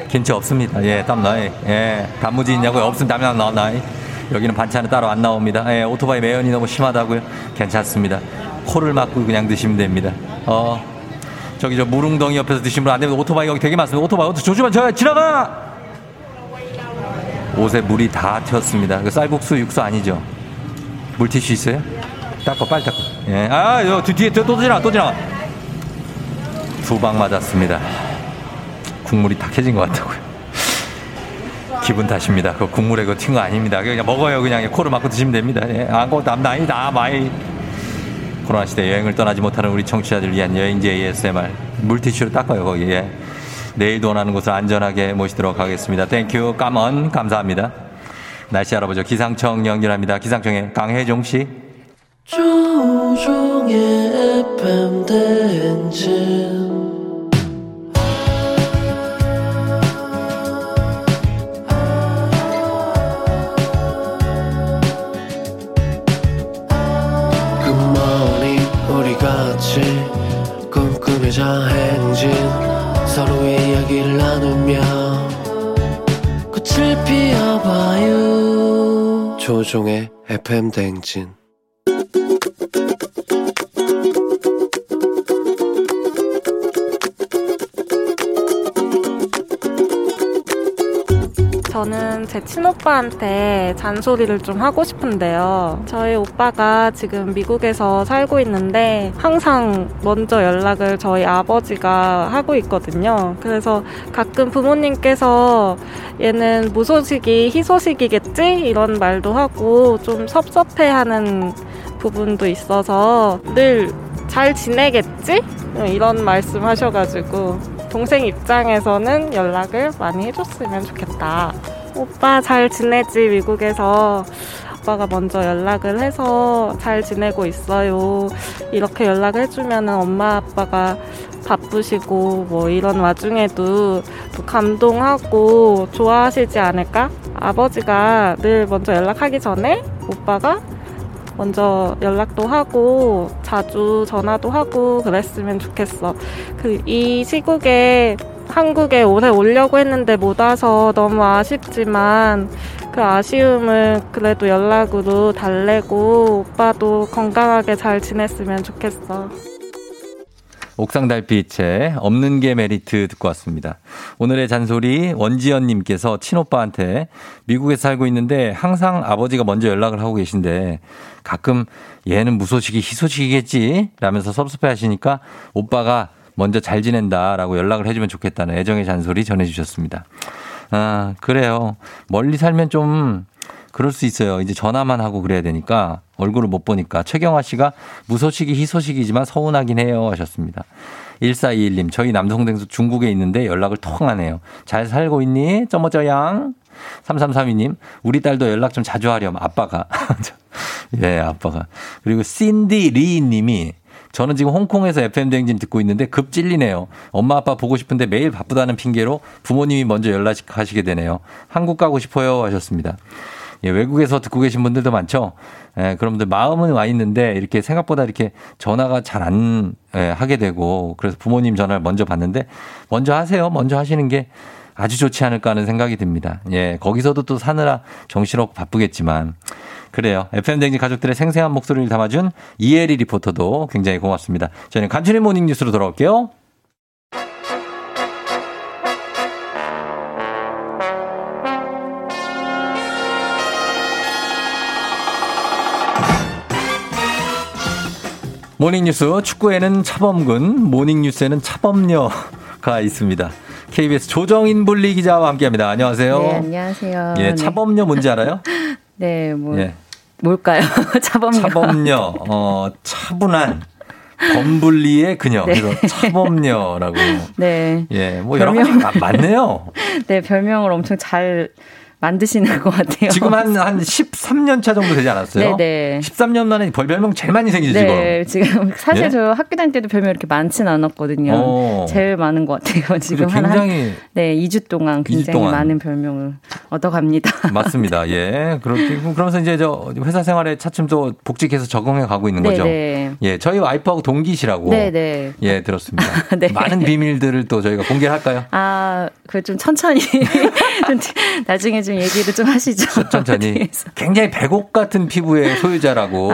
김치 없습니다. 예, 땀 나이. 예, 단무지 있냐고요? 없습니다. 땀 나, 나이. 여기는 반찬은 따로 안 나옵니다. 예, 오토바이 매연이 너무 심하다고요? 괜찮습니다. 코를 막고 그냥 드시면 됩니다. 어, 저기 저 물웅덩이 옆에서 드시면 안 됩니다. 오토바이 여기 되게 많습니다. 오토바이, 오토 저 지나가! 옷에 물이 다 튀었습니다. 그 쌀국수 육수 아니죠? 물티슈 있어요? 닦고 빨리 닦고. 예. 아, 여 뒤에 또, 또 지나, 또 지나. 두 방 맞았습니다. 국물이 탁해진 것 같다고요. 기분 탓입니다. 그 국물에 그 튄 거 아닙니다. 그냥 먹어요. 그냥 코를 막고 드시면 됩니다. 예. 아고 남나이다 마이. 코로나 시대 여행을 떠나지 못하는 우리 청취자들 위한 여행지 ASMR 물티슈로 닦아요 거기. 예. 내일도 원하는 곳을 안전하게 모시도록 하겠습니다. Thank you cảm ơn 감사합니다. 날씨 알아보죠. 기상청 연결합니다. 기상청의 강혜종 씨. 조우종의 FM 대행진 조종의 FM 대행진 저는 제 친오빠한테 잔소리를 좀 하고 싶은데요. 저희 오빠가 지금 미국에서 살고 있는데 항상 먼저 연락을 저희 아버지가 하고 있거든요. 그래서 가끔 부모님께서 얘는 무소식이 희소식이겠지? 이런 말도 하고 좀 섭섭해 하는 부분도 있어서 늘 잘 지내겠지? 이런 말씀 하셔가지고 동생 입장에서는 연락을 많이 해줬으면 좋겠다. 오빠 잘 지내지 미국에서 오빠가 먼저 연락을 해서 잘 지내고 있어요. 이렇게 연락을 해주면 엄마 아빠가 바쁘시고 뭐 이런 와중에도 또 감동하고 좋아하시지 않을까? 아버지가 늘 먼저 연락하기 전에 오빠가 먼저 연락도 하고 자주 전화도 하고 그랬으면 좋겠어. 그 이 시국에 한국에 오래 오려고 했는데 못 와서 너무 아쉽지만 그 아쉬움을 그래도 연락으로 달래고 오빠도 건강하게 잘 지냈으면 좋겠어. 옥상 달빛의 없는 게 메리트 듣고 왔습니다. 오늘의 잔소리 원지연님께서 친오빠한테 미국에 살고 있는데 항상 아버지가 먼저 연락을 하고 계신데 가끔 얘는 무소식이 희소식이겠지 라면서 섭섭해 하시니까 오빠가 먼저 잘 지낸다 라고 연락을 해주면 좋겠다는 애정의 잔소리 전해주셨습니다. 아, 그래요. 멀리 살면 좀 그럴 수 있어요. 이제 전화만 하고 그래야 되니까 얼굴을 못 보니까 최경화 씨가 무소식이 희소식이지만 서운하긴 해요 하셨습니다. 1421님, 저희 남동생도 중국에 있는데 연락을 통하네요. 잘 살고 있니? 점어저양. 3332님, 우리 딸도 연락 좀 자주 하렴. 아빠가. 예, 아빠가. 그리고 신디 리 님이 저는 지금 홍콩에서 FM대행진 듣고 있는데 급 찔리네요. 엄마 아빠 보고 싶은데 매일 바쁘다는 핑계로 부모님이 먼저 연락하시게 되네요. 한국 가고 싶어요 하셨습니다. 예, 외국에서 듣고 계신 분들도 많죠. 예, 그럼 들 마음은 와 있는데 이렇게 생각보다 이렇게 전화가 잘안 예, 하게 되고 그래서 부모님 전화를 먼저 받는데 먼저 하세요. 먼저 하시는 게 아주 좋지 않을까 하는 생각이 듭니다. 예, 거기서도 또 사느라 정신없고 바쁘겠지만. 그래요. FM댕진 가족들의 생생한 목소리를 담아준 이혜리 리포터도 굉장히 고맙습니다. 저희는 간추린 모닝 뉴스로 돌아올게요. 모닝뉴스 축구에는 차범근, 모닝뉴스에는 차범녀가 있습니다. KBS 조정인 분리 기자와 함께합니다. 안녕하세요. 네, 안녕하세요. 예, 네. 차범녀 뭔지 알아요? 네, 뭐 예. 뭘까요? 차범녀. 차범녀, 어, 차분한 범분리의 그녀. 네. 그래서 차범녀라고. 네. 예, 뭐 여러 별명. 가지 마- 많네요. 네, 별명을 엄청 잘 만드시는 것 같아요. 지금 한, 한 13년 차 정도 되지 않았어요? 네, 네. 13년 만에 벌 별명 제일 많이 생기죠, 네, 지금. 지금 사실 예? 저 학교 다닐 때도 별명 이렇게 많진 않았거든요. 오. 제일 많은 것 같아요. 지금 한, 굉장히 한 네, 2주 동안 굉장히 동안. 많은 별명을 얻어갑니다. 맞습니다. 예. 그렇게 그러면서 이제 저 회사 생활에 차츰 또 복직해서 적응해 가고 있는 네, 거죠. 네. 예. 저희 와이프하고 동기시라고. 네, 네. 예, 들었습니다. 네. 많은 비밀들을 또 저희가 공개를 할까요? 아, 그 좀 천천히 좀 나중에 좀 얘기를 좀 하시죠. 천천히. 굉장히 백옥 같은 피부의 소유자라고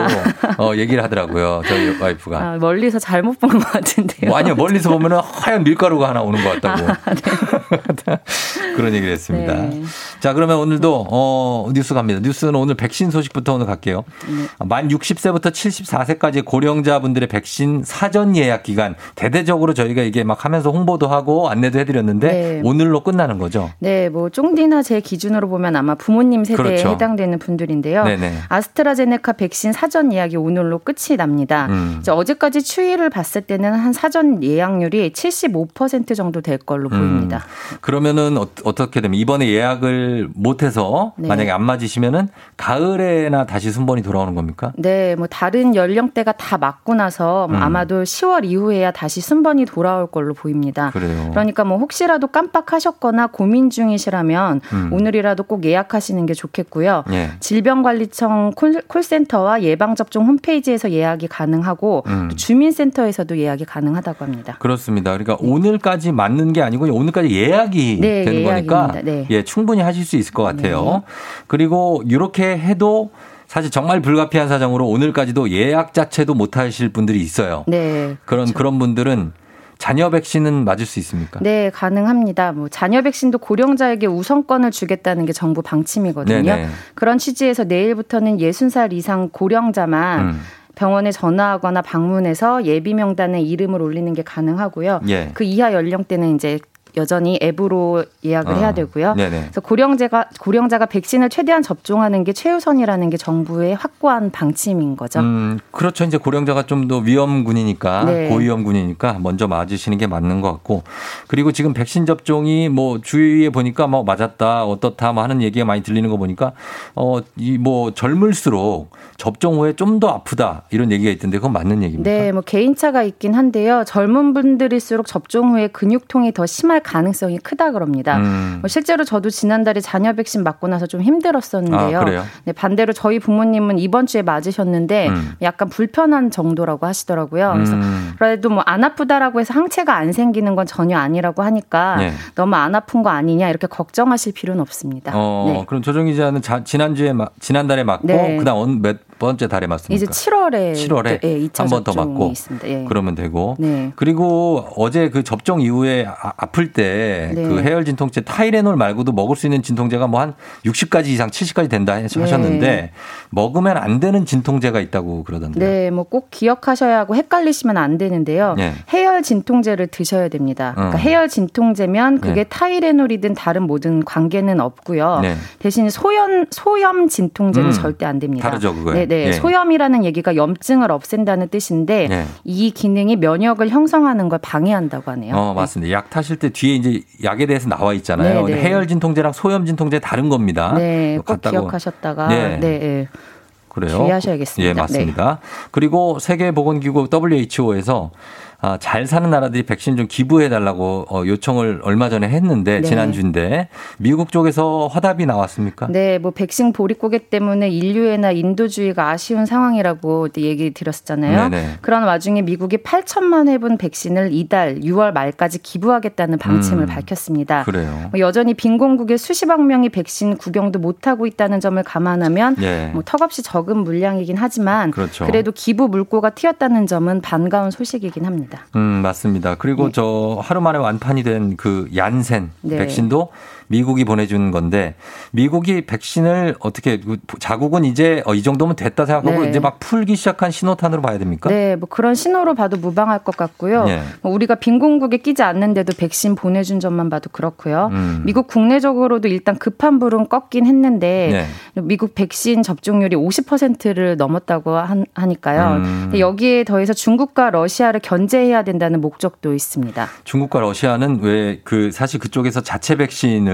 어, 얘기를 하더라고요. 저희 와이프가. 아, 멀리서 잘못 본 것 같은데요. 뭐 아니요. 멀리서 보면은 하얀 밀가루가 하나 오는 것 같다고. 그런 얘기를 했습니다. 네. 자, 그러면 오늘도 어, 뉴스 갑니다. 뉴스는 오늘 백신 소식부터 오늘 갈게요. 네. 만 60세부터 74세까지 고령자분들의 백신 사전 예약 기간 대대적으로 저희가 이게 막 하면서 홍보도 하고 안내도 해드렸는데 네. 오늘로 끝나는 거죠. 네, 뭐 쫑디나 제 기준으로 보면 아마 부모님 세대에 그렇죠. 해당되는 분들인데요. 네네. 아스트라제네카 백신 사전 예약이 오늘로 끝이 납니다. 음. 이제 어제까지 추이를 봤을 때는 한 사전 예약률이 75% 정도 될 걸로 보입니다. 음, 그러면은 어, 떻게 되면 이번에 예약을 못해서 네. 만약에 안 맞으시면은 가을에나 다시 순번이 돌아오는 겁니까? 네, 뭐 다른 연령대가 다 맞고 나서 뭐 음. 아마도 10월 이후에야 다시 순번이 돌아올 걸로 보입니다. 그래요. 그러니까 뭐 혹시라도 깜빡하셨거나 고민 중이시라면 음. 오늘이라 도 꼭 예약하시는 게 좋겠고요. 예. 질병관리청 콜, 콜센터와 예방접종 홈페이지에서 예약이 가능하고 음. 또 주민센터에서도 예약이 가능하다고 합니다. 그렇습니다. 그러니까 오늘까지 맞는 게 아니고 오늘까지 예약이 네, 되는 예약입니다. 거니까 네. 예, 충분히 하실 수 있을 것 같아요. 그리고 이렇게 해도 사실 정말 불가피한 사정으로 오늘까지도 예약 자체도 못 하실 분들이 있어요. 네. 그런 그런 분들은 자녀 백신은 맞을 수 있습니까? 네, 가능합니다. 뭐 자녀 백신도 고령자에게 우선권을 주겠다는 게 정부 방침이거든요. 네네. 그런 취지에서 내일부터는 60살 이상 고령자만 음. 병원에 전화하거나 방문해서 예비 명단에 이름을 올리는 게 가능하고요. 예. 그 이하 연령대는 이제 여전히 앱으로 예약을 어, 해야 되고요. 네네. 그래서 고령자가 고령자가 백신을 최대한 접종하는 게 최우선이라는 게 정부의 확고한 방침인 거죠. 음, 그렇죠. 이제 고령자가 좀 더 위험군이니까 네. 고위험군이니까 먼저 맞으시는 게 맞는 것 같고 그리고 지금 백신 접종이 뭐 주위에 보니까 뭐 맞았다 어떻다 뭐 하는 얘기가 많이 들리는 거 보니까 어 이 뭐 젊을수록 접종 후에 좀 더 아프다 이런 얘기가 있던데 그건 맞는 얘기입니까? 네, 뭐 개인차가 있긴 한데요. 젊은 분들일수록 접종 후에 근육통이 더 심할 가능성이 크다 그럽니다. 음. 뭐 실제로 저도 지난달에 자녀 백신 맞고 나서 좀 힘들었었는데요. 아? 네, 반대로 저희 부모님은 이번 주에 맞으셨는데 음. 약간 불편한 정도라고 하시더라고요. 그래서 음. 그래도 뭐 안 아프다라고 해서 항체가 안 생기는 건 전혀 아니라고 하니까 네. 너무 안 아픈 거 아니냐 이렇게 걱정하실 필요는 없습니다. 어, 네. 그럼 조정 기자는 자- 지난주에 마- 지난달에 맞고 네. 그다음 언- 몇 번째 달에 맞습니까? 이제 7월에 7월에 예, 2차 한번 더 맞고 있습니다. 예. 그러면 되고 네. 그리고 어제 그 접종 이후에 아, 아플 때그 네. 해열 진통제 타이레놀 말고도 먹을 수 있는 진통제가 뭐 한 60가지 이상 70가지 된다 네. 하셨는데 먹으면 안 되는 진통제가 있다고 그러던데요. 네, 뭐 꼭 기억하셔야 하고 헷갈리시면 안 되는데요. 네. 해열 진통제를 드셔야 됩니다. 그러니까 어. 해열 진통제면 그게 네. 타이레놀이든 다른 모든 관계는 없고요. 네. 대신 소염 소염 진통제는 음, 절대 안 됩니다. 다르죠, 그거요. 네, 네. 예. 소염이라는 얘기가 염증을 없앤다는 뜻인데 네. 이 기능이 면역을 형성하는 걸 방해한다고 하네요. 어, 맞습니다. 약 타실 때 뒤에 이제 약에 대해서 나와 있잖아요. 네, 네. 해열 진통제랑 소염 진통제 다른 겁니다. 네, 꼭 같다고. 기억하셨다가 네. 네, 네. 그래요. 주의하셔야겠습니다. 네. 예, 맞습니다. 그리고 세계보건기구 WHO에서 아, 잘 사는 나라들이 백신 좀 기부해 달라고 어, 요청을 얼마 전에 했는데 네. 지난주인데 미국 쪽에서 화답이 나왔습니까? 네, 뭐 백신 보릿고개 때문에 인류애나 인도주의가 아쉬운 상황이라고 얘기 드렸었잖아요. 네네. 그런 와중에 미국이 8천만 회분 백신을 이달 6월 말까지 기부하겠다는 방침을 음, 밝혔습니다. 그래요. 뭐 여전히 빈곤국의 수십억 명이 백신 구경도 못하고 있다는 점을 감안하면 예. 뭐 턱없이 적은 물량이긴 하지만 그렇죠. 래도 기부 물꼬가 튀었다는 점은 반가운 소식이긴 합니다. 음, 맞습니다. 그리고 저 하루 만에 완판이 된 그 얀센 네. 백신도 미국이 보내준 건데 미국이 백신을 어떻게 그 자국은 이제 어, 이 정도면 됐다 생각하고 네. 이제 막 풀기 시작한 신호탄으로 봐야 됩니까? 네, 뭐 그런 신호로 봐도 무방할 것 같고요. 예. 뭐 우리가 빈곤국에 끼지 않는데도 백신 보내준 점만 봐도 그렇고요. 음. 미국 국내적으로도 일단 급한 불은 꺾긴 했는데 네. 미국 백신 접종률이 50%를 넘었다고 한- 하니까요. 음. 여기에 더해서 중국과 러시아를 견제해야 된다는 목적도 있습니다. 중국과 러시아는 왜 그 사실 그쪽에서 자체 백신을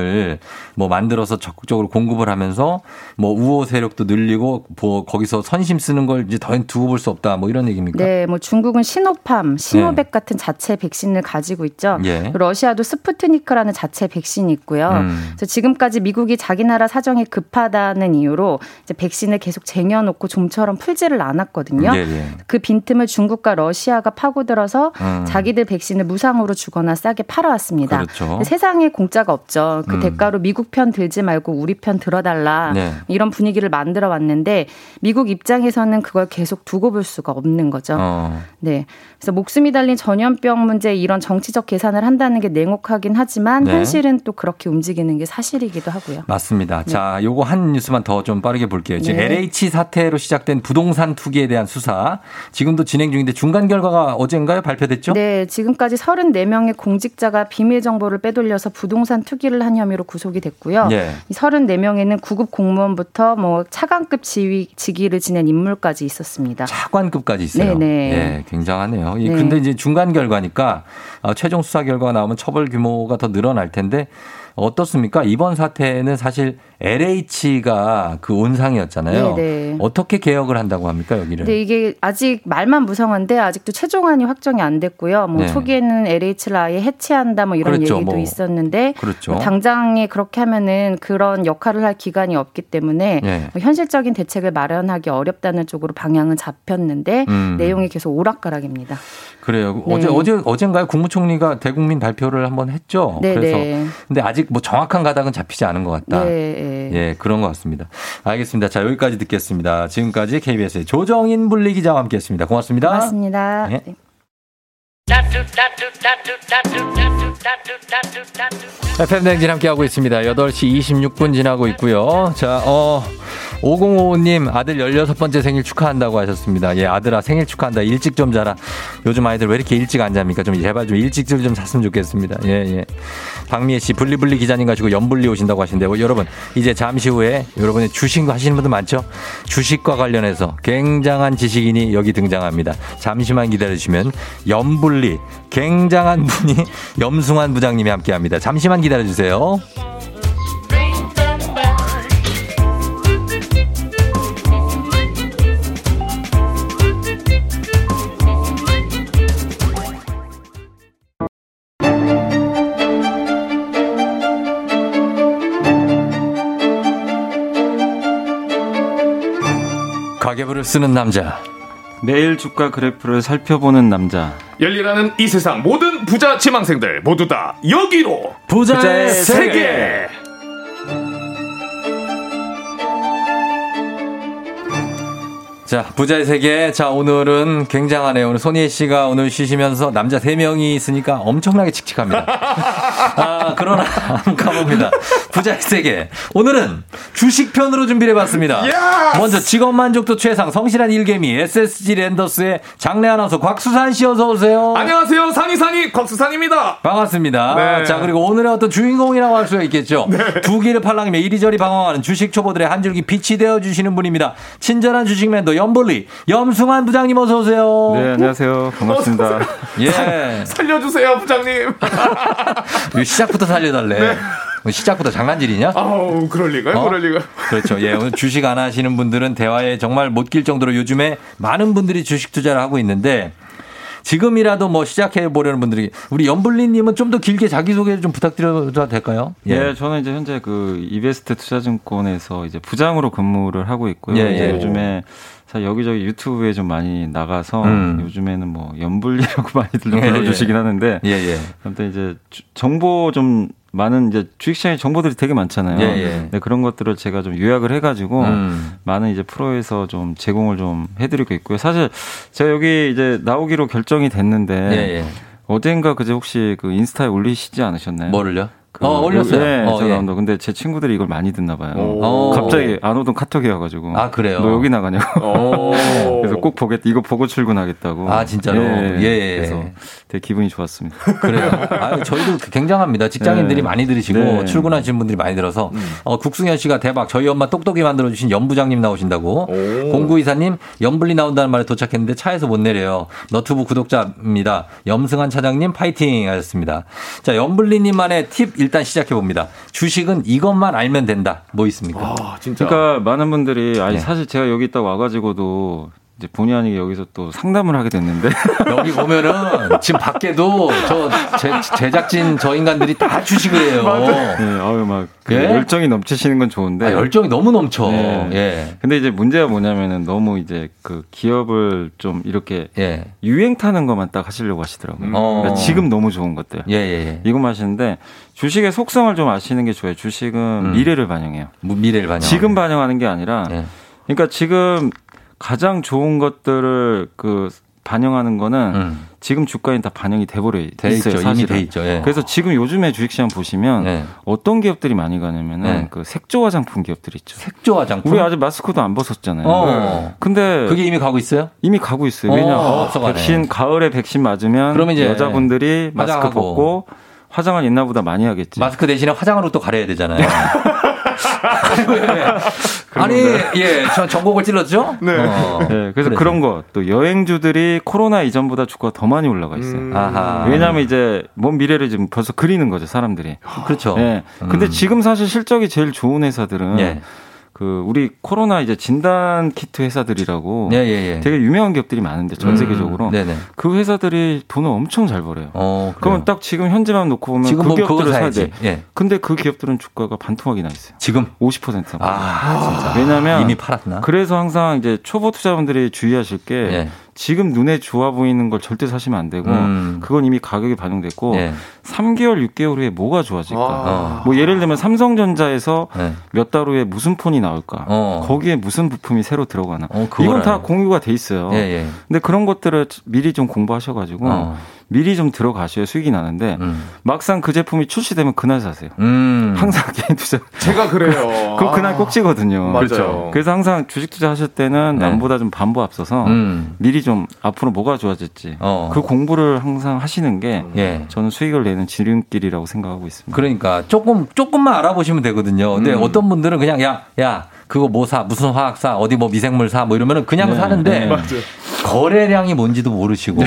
뭐 만들어서 적극적으로 공급을 하면서 뭐 우호 세력도 늘리고 뭐 거기서 선심 쓰는 걸 이제 더 두고 볼 수 없다 뭐 이런 얘기입니까? 네, 뭐 중국은 시노팜, 시노백 같은 자체 백신을 가지고 있죠. 예. 러시아도 스푸트니크라는 자체 백신이 있고요. 음. 그래서 지금까지 미국이 자기 나라 사정이 급하다는 이유로 이제 백신을 계속 쟁여놓고 좀처럼 풀지를 않았거든요. 예, 예. 그 빈틈을 중국과 러시아가 파고들어서 음. 자기들 백신을 무상으로 주거나 싸게 팔아왔습니다. 그렇죠. 세상에 공짜가 없죠. 그 음. 대가로 미국 편 들지 말고 우리 편 들어달라. 네. 이런 분위기를 만들어 왔는데 미국 입장에서는 그걸 계속 두고 볼 수가 없는 거죠. 어. 네. 그래서 목숨이 달린 전염병 문제 이런 정치적 계산을 한다는 게 냉혹하긴 하지만 네. 현실은 또 그렇게 움직이는 게 사실이기도 하고요. 맞습니다. 자, 요거 한 뉴스만 더 좀 빠르게 볼게요. 지금 네. LH 사태로 시작된 부동산 투기에 대한 수사 지금도 진행 중인데 중간 결과가 어젠가요? 발표됐죠? 네, 지금까지 34명의 공직자가 비밀 정보를 빼돌려서 부동산 투기를 한 혐의로 구속이 됐고요. 예. 이 34명에는 구급 공무원부터 뭐 차관급 지위 직위를 지낸 인물까지 있었습니다. 차관급까지 있어요. 네네. 예, 굉장하네요. 이 네. 근데 이제 중간 결과니까 어, 최종 수사 결과가 나오면 처벌 규모가 더 늘어날 텐데 어떻습니까? 이번 사태는 사실 LH가 그 온상이었잖아요. 네네. 어떻게 개혁을 한다고 합니까, 여기를? 근데 이게 아직 말만 무성한데 아직도 최종안이 확정이 안 됐고요. 뭐 네. 초기에는 LH를 아예 해체한다 뭐 이런 그렇죠. 얘기도 뭐. 있었는데 그렇죠. 뭐 당장에 그렇게 하면은 그런 역할을 할 기간이 없기 때문에 네. 뭐 현실적인 대책을 마련하기 어렵다는 쪽으로 방향은 잡혔는데 음. 내용이 계속 오락가락입니다. 그래요. 네. 어제 어제 어젠가요? 국무총리가 대국민 발표를 한번 했죠. 네, 그래서 네. 근데 아직 뭐 정확한 가닥은 잡히지 않은 것 같다. 네, 예, 그런 것 같습니다. 알겠습니다. 자, 여기까지 듣겠습니다. 지금까지 KBS의 조정인 분리 기자와 함께 했습니다. 고맙습니다. 고맙습니다. 네. FM 댕진 함께하고 있습니다. 8시 26분 지나고 있고요. 자, 어, 5055님 아들 16번째 생일 축하한다고 하셨습니다. 예, 아들아 생일 축하한다. 일찍 좀 자라. 요즘 아이들 왜 이렇게 일찍 안 잡니까? 좀 제발 좀 일찍 좀 잤으면 좋겠습니다. 예, 예. 박미애 씨 분리분리 기자님 가지고 연분리 오신다고 하시는데 요 여러분 이제 잠시 후에 여러분의 주식 하시는 분들 많죠? 주식과 관련해서 굉장한 지식인이 여기 등장합니다. 잠시만 기다려 주시면 연분리 굉장한 분이 염승환 부장님이 함께합니다. 잠시만 기다려 주세요. 가계부를 쓰는 남자. 매일 주가 그래프를 살펴보는 남자. 열리라는 이 세상 모든 부자 지망생들 모두 다 여기로 부자의 부자의 세계. 세계. 자, 부자의 세계. 자, 오늘은 굉장하네요. 오늘 손희애 씨가 오늘 쉬시면서 남자 3명이 있으니까 엄청나게 칙칙합니다. 아, 그러나 한번 가봅니다. 부자의 세계. 오늘은 주식편으로 준비를 해봤습니다. 먼저 직업 만족도 최상 성실한 일개미 SSG 랜더스의 장례 아나운서 곽수산 씨 어서 오세요. 안녕하세요 산이산이 곽수산입니다. 반갑습니다. 네. 자, 그리고 오늘의 어떤 주인공이라고 할 수가 있겠죠. 두 길을 팔랑이며 이리저리 방황하는 주식 초보들의 한 줄기 빛이 되어주시는 분입니다. 친절한 주식맨도 염볼리, 염승환 부장님 어서 오세요. 네, 안녕하세요. 반갑습니다. 예. 살려주세요 부장님. 시작부터 살려달래. 시작부터 장난질이냐? 아우 그럴 리가요? 어? 그럴 리가. 그렇죠. 예, 오늘 주식 안 하시는 분들은 대화에 정말 못 낄 정도로 요즘에 많은 분들이 주식 투자를 하고 있는데 지금이라도 뭐 시작해 보려는 분들이 우리 연블리님은 좀 더 길게 자기 소개 좀 부탁드려도 될까요? 예. 저는 이제 현재 그 이베스트 투자증권에서 이제 부장으로 근무를 하고 있고요. 예, 이제 예. 요즘에 사 여기저기 유튜브에 좀 많이 나가서 음. 요즘에는 뭐 연불리라고 많이들 예, 불러주시긴 예. 하는데 예, 예. 아무튼 이제 주- 정보 좀 많은 이제 주식시장에 정보들이 되게 많잖아요. 예, 예. 네, 그런 것들을 제가 좀 요약을 해가지고 음. 많은 이제 프로에서 좀 제공을 좀 해드리고 있고요. 사실 제가 여기 이제 나오기로 결정이 됐는데 예, 예. 어젠가 그제 혹시 그 인스타에 올리시지 않으셨나요? 뭐를요? 그 어, 올렸어요. 네, 어, 저 예. 나온다. 근데 제 친구들이 이걸 많이 듣나 봐요. 오. 갑자기 안 오던 카톡이 와가지고. 아, 그래요? 너 여기 나가냐고. 오. 그래서 꼭 보겠다. 이거 보고 출근하겠다고. 아, 진짜로? 예. 그래서 되게 기분이 좋았습니다. 그래요. 아, 저희도 굉장합니다. 직장인들이 네. 많이 들으시고 네. 출근하시는 분들이 많이 들어서 어, 국승현 씨가 대박. 저희 엄마 똑똑이 만들어 주신 연부장님 나오신다고. 공구이사님 연불리 나온다는 말에 도착했는데 차에서 못 내려요. 너튜브 구독자입니다. 염승한 차장님 파이팅 하셨습니다. 자, 연불리님만의 팁 일단 시작해 봅니다. 주식은 이것만 알면 된다. 뭐 있습니까? 그러니까 많은 분들이 아니 네. 사실 제가 여기 있다 와가지고도 이제 본의 아니게 여기서 또 상담을 하게 됐는데 여기 보면은 지금 밖에도 저 제, 제작진 저 인간들이 다 주식을 해요. 네, 아유 막 그 예? 열정이 넘치시는 건 좋은데 아, 열정이 너무 넘쳐. 네. 예. 근데 이제 문제가 뭐냐면은 너무 이제 그 기업을 좀 이렇게 예. 유행 타는 것만 딱 하시려고 하시더라고요. 어. 그러니까 지금 너무 좋은 것들. 예, 예, 예. 이것만 하시는데 주식의 속성을 좀 아시는 게 좋아요. 주식은 미래를 반영해요. 뭐 미래를 반영. 지금 반영하는 게 아니라 예. 그러니까 지금 가장 좋은 것들을 그 반영하는 거는 지금 주가에 다 반영이 돼버려 음. 돼 있어요. 있죠. 이미 사실은. 돼 있죠. 예. 그래서 지금 요즘에 주식시장 보시면 예. 어떤 기업들이 많이 가냐면은 네. 그 색조 화장품 기업들이 있죠. 색조 화장품. 우리 아직 마스크도 안 벗었잖아요. 어. 근데 그게 이미 가고 있어요? 이미 가고 있어요. 어, 왜냐 앞서가네. 백신 가을에 백신 맞으면 그러면 이제 여자분들이 마스크. 벗고 화장을 옛날보다 많이 하겠지. 마스크 대신에 화장으로 또 가려야 되잖아요. 아니, 예, 저 전곡을 찔렀죠? 네. 네, 그래서 그런 거, 또 여행주들이 코로나 이전보다 주가가 더 많이 올라가 있어요. 아하. 왜냐하면 이제 먼 미래를 지금 벌써 그리는 거죠, 사람들이. 그렇죠. 네. 근데 음. 지금 사실 실적이 제일 좋은 회사들은 예. 그 우리 코로나 이제 진단 키트 회사들이라고 예, 예, 예. 되게 유명한 기업들이 많은데 전 음, 세계적으로 네네. 그 회사들이 돈을 엄청 잘 벌어요. 어, 그러면 딱 지금 현재만 놓고 보면 지금 그 기업들을 사야. 돼. 예. 근데 그 기업들은 주가가 반토막이 나 있어요. 지금 50%. 아, 진짜. 왜냐면 이미 팔았나? 그래서 항상 이제 초보 투자분들이 주의하실 게 예. 지금 눈에 좋아 보이는 걸 절대 사시면 안 되고 음. 그건 이미 가격이 반영됐고 예. 3개월, 6개월 후에 뭐가 좋아질까? 아. 뭐 예를 들면 삼성전자에서 예. 몇달 후에 무슨 폰이 나올까? 어. 거기에 무슨 부품이 새로 들어가나? 그걸 이건 다 알아요. 공유가 돼 있어요. 예, 예. 근데 그런 것들을 미리 좀 공부하셔가지고 어. 미리 좀 들어가셔야 수익이 나는데 막상 그 제품이 출시되면 그날 사세요. 음. 항상 개인 투자. 제가 그래요. 그 그날 꼭 찍거든요. 맞아요. 그렇죠. 그래서 항상 주식 투자하실 때는 네. 남보다 좀 반보 앞서서 음. 미리 좀 앞으로 뭐가 좋아질지 어. 그 공부를 항상 하시는 게 예. 저는 수익을 내는 지름길이라고 생각하고 있습니다. 그러니까 조금 조금만 알아보시면 되거든요. 근데 음. 어떤 분들은 그냥 야, 야, 그거 뭐 사? 무슨 화학 사? 어디 뭐 미생물 사? 뭐 이러면은 그냥 네, 사는데 네. 맞아요. 거래량이 뭔지도 모르시고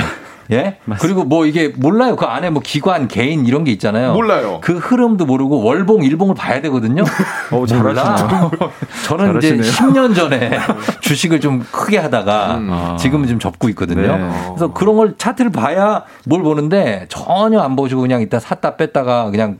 예? 그리고 뭐 이게 몰라요. 그 안에 뭐 기관, 개인 이런 게 있잖아요. 몰라요. 그 흐름도 모르고 월봉, 일봉을 봐야 되거든요. 어. 잘하시네요. 저는 이제 잘하시네요. 10년 전에 주식을 좀 크게 하다가 아. 지금은 좀 접고 있거든요. 네. 그래서 그런 걸 차트를 봐야 뭘 보는데 전혀 안 보시고 그냥 이따 샀다 뺐다가 그냥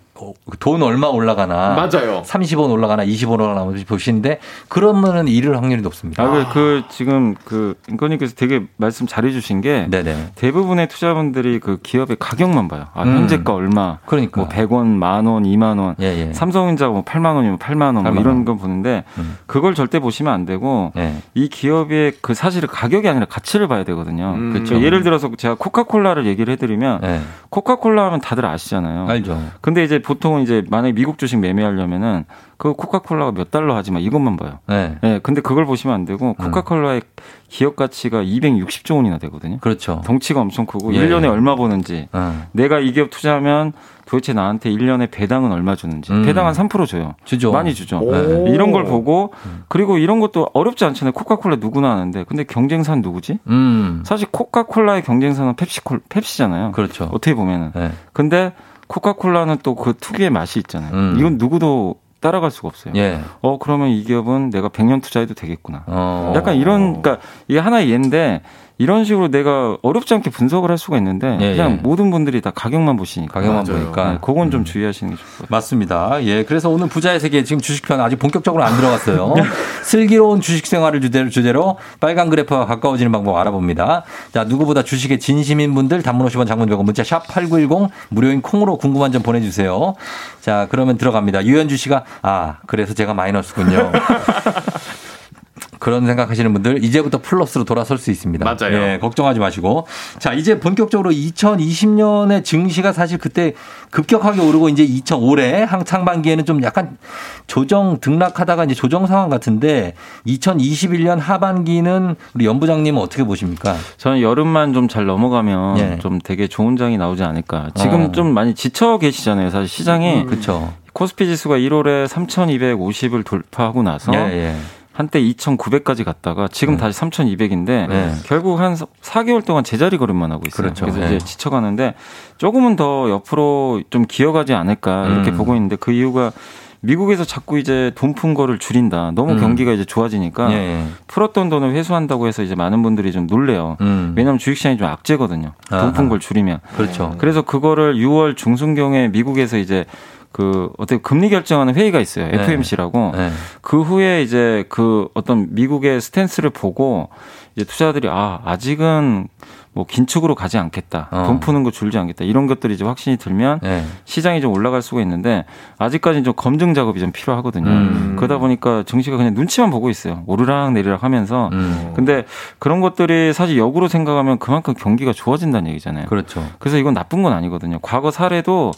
돈 얼마 올라가나 맞아요. 30원 올라가나 20원 올라가나 보시는데 그러면은 잃을 확률이 높습니다. 아, 그, 그, 지금, 그, 인권님께서 되게 말씀 잘해 주신 게, 네네. 대부분의 투자분들이 그 기업의 가격만 봐요. 아, 음. 현재가 얼마. 그러니까. 뭐 100원, 만 원, 2만 원. 예, 예. 삼성전자가 뭐 8만 원이면 8만 원, 뭐 8만 이런 원. 거 보는데, 음. 그걸 절대 보시면 안 되고, 예. 이 기업의 그 사실은 가격이 아니라 가치를 봐야 되거든요. 음. 그쵸. 예를 들어서 제가 코카콜라를 얘기를 해 드리면, 예. 코카콜라 하면 다들 아시잖아요. 알죠. 근데 이제 보 통은 이제 만약에 미국 주식 매매하려면은 그 코카콜라가 몇 달러 하지 마 이것만 봐요. 네. 예, 근데 그걸 보시면 안 되고 코카콜라의 기업 가치가 260조 원이나 되거든요. 그렇죠. 덩치가 엄청 크고 예. 1년에 얼마 버는지 어. 내가 이 기업 투자하면 도대체 나한테 1년에 배당은 얼마 주는지 음. 배당 한3% 줘요. 주죠. 많이 주죠. 오. 네. 이런 걸 보고 그리고 이런 것도 어렵지 않잖아요. 코카콜라 누구나 아는데 근데 경쟁사는 누구지? 음. 사실 코카콜라의 경쟁사는 펩시콜 펩시잖아요. 그렇죠. 어떻게 보면은. 네. 근데 코카콜라는 또 그 특유의 맛이 있잖아요. 음. 이건 누구도 따라갈 수가 없어요. 예. 어 그러면 이 기업은 내가 100년 투자해도 되겠구나. 어. 약간 이런 그러니까 이게 하나의 예인데 이런 식으로 내가 어렵지 않게 분석을 할 수가 있는데 예, 그냥 예. 모든 분들이 다 가격만 보시니까 가격만 보니까. 음. 네, 그건 좀 주의하시는 게 좋을 것 같아요. 맞습니다. 예, 그래서 오늘 부자의 세계 지금 주식편 아직 본격적으로 안 들어갔어요. 네. 슬기로운 주식 생활을 주제로, 주제로 빨간 그래프와 가까워지는 방법 알아봅니다. 자, 누구보다 주식에 진심인 분들 단문 50원 장문 100원 문자 샵 8910 무료인 콩으로 궁금한 점 보내주세요. 자, 그러면 들어갑니다. 유현주 씨가 아, 그래서 제가 마이너스군요. 그런 생각하시는 분들 이제부터 플러스로 돌아설 수 있습니다. 맞아요. 예, 걱정하지 마시고. 자, 이제 본격적으로 2020년의 증시가 사실 그때 급격하게 오르고 이제 2005래 상반기에는 좀 약간 조정 등락하다가 이제 조정 상황 같은데 2021년 하반기는 우리 연부장님은 어떻게 보십니까? 저는 여름만 좀 잘 넘어가면 예. 좀 되게 좋은 장이 나오지 않을까. 지금 어. 좀 많이 지쳐 계시잖아요. 사실 시장이 그렇죠. 코스피 지수가 1월에 3,250을 돌파하고 나서 예, 예. 한때 2,900까지 갔다가 지금 다시 3,200인데 네. 결국 한 4개월 동안 제자리 걸음만 하고 있어요. 그렇죠. 래서 네. 이제 지쳐가는데 조금은 더 옆으로 좀 기어가지 않을까 이렇게 음. 보고 있는데 그 이유가 미국에서 자꾸 이제 돈 푼 거를 줄인다. 너무 음. 경기가 이제 좋아지니까 예, 예. 풀었던 돈을 회수한다고 해서 이제 많은 분들이 좀 놀래요. 음. 왜냐하면 주식시장이 좀 악재거든요. 돈 푼 걸 줄이면. 그렇죠. 그래서 그거를 6월 중순경에 미국에서 이제 그 어떻게 금리 결정하는 회의가 있어요. 네. FMC라고. 네. 그 후에 이제 그 어떤 미국의 스탠스를 보고 이제 투자자들이 아 아직은 뭐 긴축으로 가지 않겠다. 어. 돈 푸는 거 줄지 않겠다. 이런 것들이 이제 확신이 들면 네. 시장이 좀 올라갈 수가 있는데 아직까지는 좀 검증 작업이 좀 필요하거든요. 음. 그러다 보니까 증시가 그냥 눈치만 보고 있어요. 오르락 내리락 하면서. 음. 근데 그런 것들이 사실 역으로 생각하면 그만큼 경기가 좋아진다는 얘기잖아요. 그렇죠. 그래서 이건 나쁜 건 아니거든요. 과거 사례도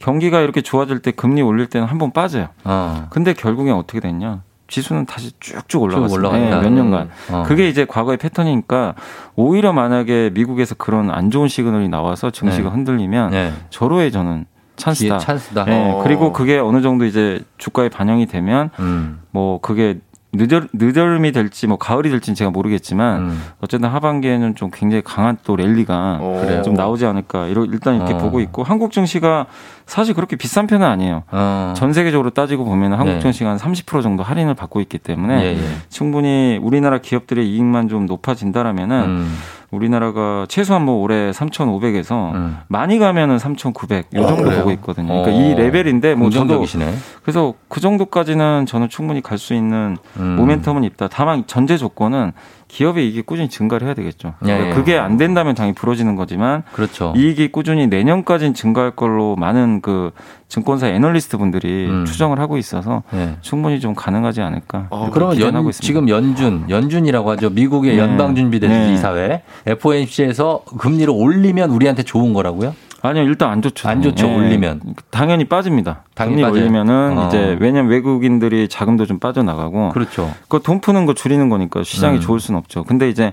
경기가 이렇게 좋아질 때 금리 올릴 때는 한 번 빠져요. 어. 근데 결국엔 어떻게 됐냐? 지수는 다시 쭉쭉 올라갔어요. 올라간다. 몇 년간. 어. 그게 이제 과거의 패턴이니까 오히려 만약에 미국에서 그런 안 좋은 시그널이 나와서 증시가 네. 흔들리면 네. 저로의 저는 찬스다. 찬스다. 네, 어. 그리고 그게 어느 정도 이제 주가에 반영이 되면 음. 뭐 그게 늦을, 늦을음이 될지 뭐 가을이 될지는 제가 모르겠지만 음. 어쨌든 하반기에는 좀 굉장히 강한 또 랠리가 그래요? 좀 나오지 않을까 이러, 일단 이렇게 어. 보고 있고 한국 증시가 사실 그렇게 비싼 편은 아니에요. 어. 전 세계적으로 따지고 보면 한국 네. 증시가 한30% 정도 할인을 받고 있기 때문에 예, 예. 충분히 우리나라 기업들의 이익만 좀 높아진다라면은 음. 우리나라가 최소한 뭐 올해 3,500에서 음. 많이 가면은 3,900이 정도 그래요? 보고 있거든요. 그러니까 어. 이 레벨인데 뭐 저도 긍정적이시네. 그래서 그 정도까지는 저는 충분히 갈 수 있는 음. 모멘텀은 있다. 다만 전제 조건은 기업의 이익이 꾸준히 증가를 해야 되겠죠. 그러니까 예, 예. 그게 안 된다면 당연히 부러지는 거지만 그렇죠. 이익이 꾸준히 내년까지는 증가할 걸로 많은 그 증권사 애널리스트 분들이 음. 추정을 하고 있어서 예. 충분히 좀 가능하지 않을까. 이렇게 그러면 연, 있습니다. 지금 연준, 연준이라고 하죠. 미국의 네. 연방준비대주이사회 FOMC에서 금리를 올리면 우리한테 좋은 거라고요? 아니요, 일단 안 좋죠. 안 좋죠, 예. 올리면. 당연히 빠집니다. 당연히 빠져요. 올리면은 어. 이제 왜냐면 외국인들이 자금도 좀 빠져나가고 그렇죠. 그 돈 푸는 거 줄이는 거니까 시장이 음. 좋을 수는 없죠. 근데 이제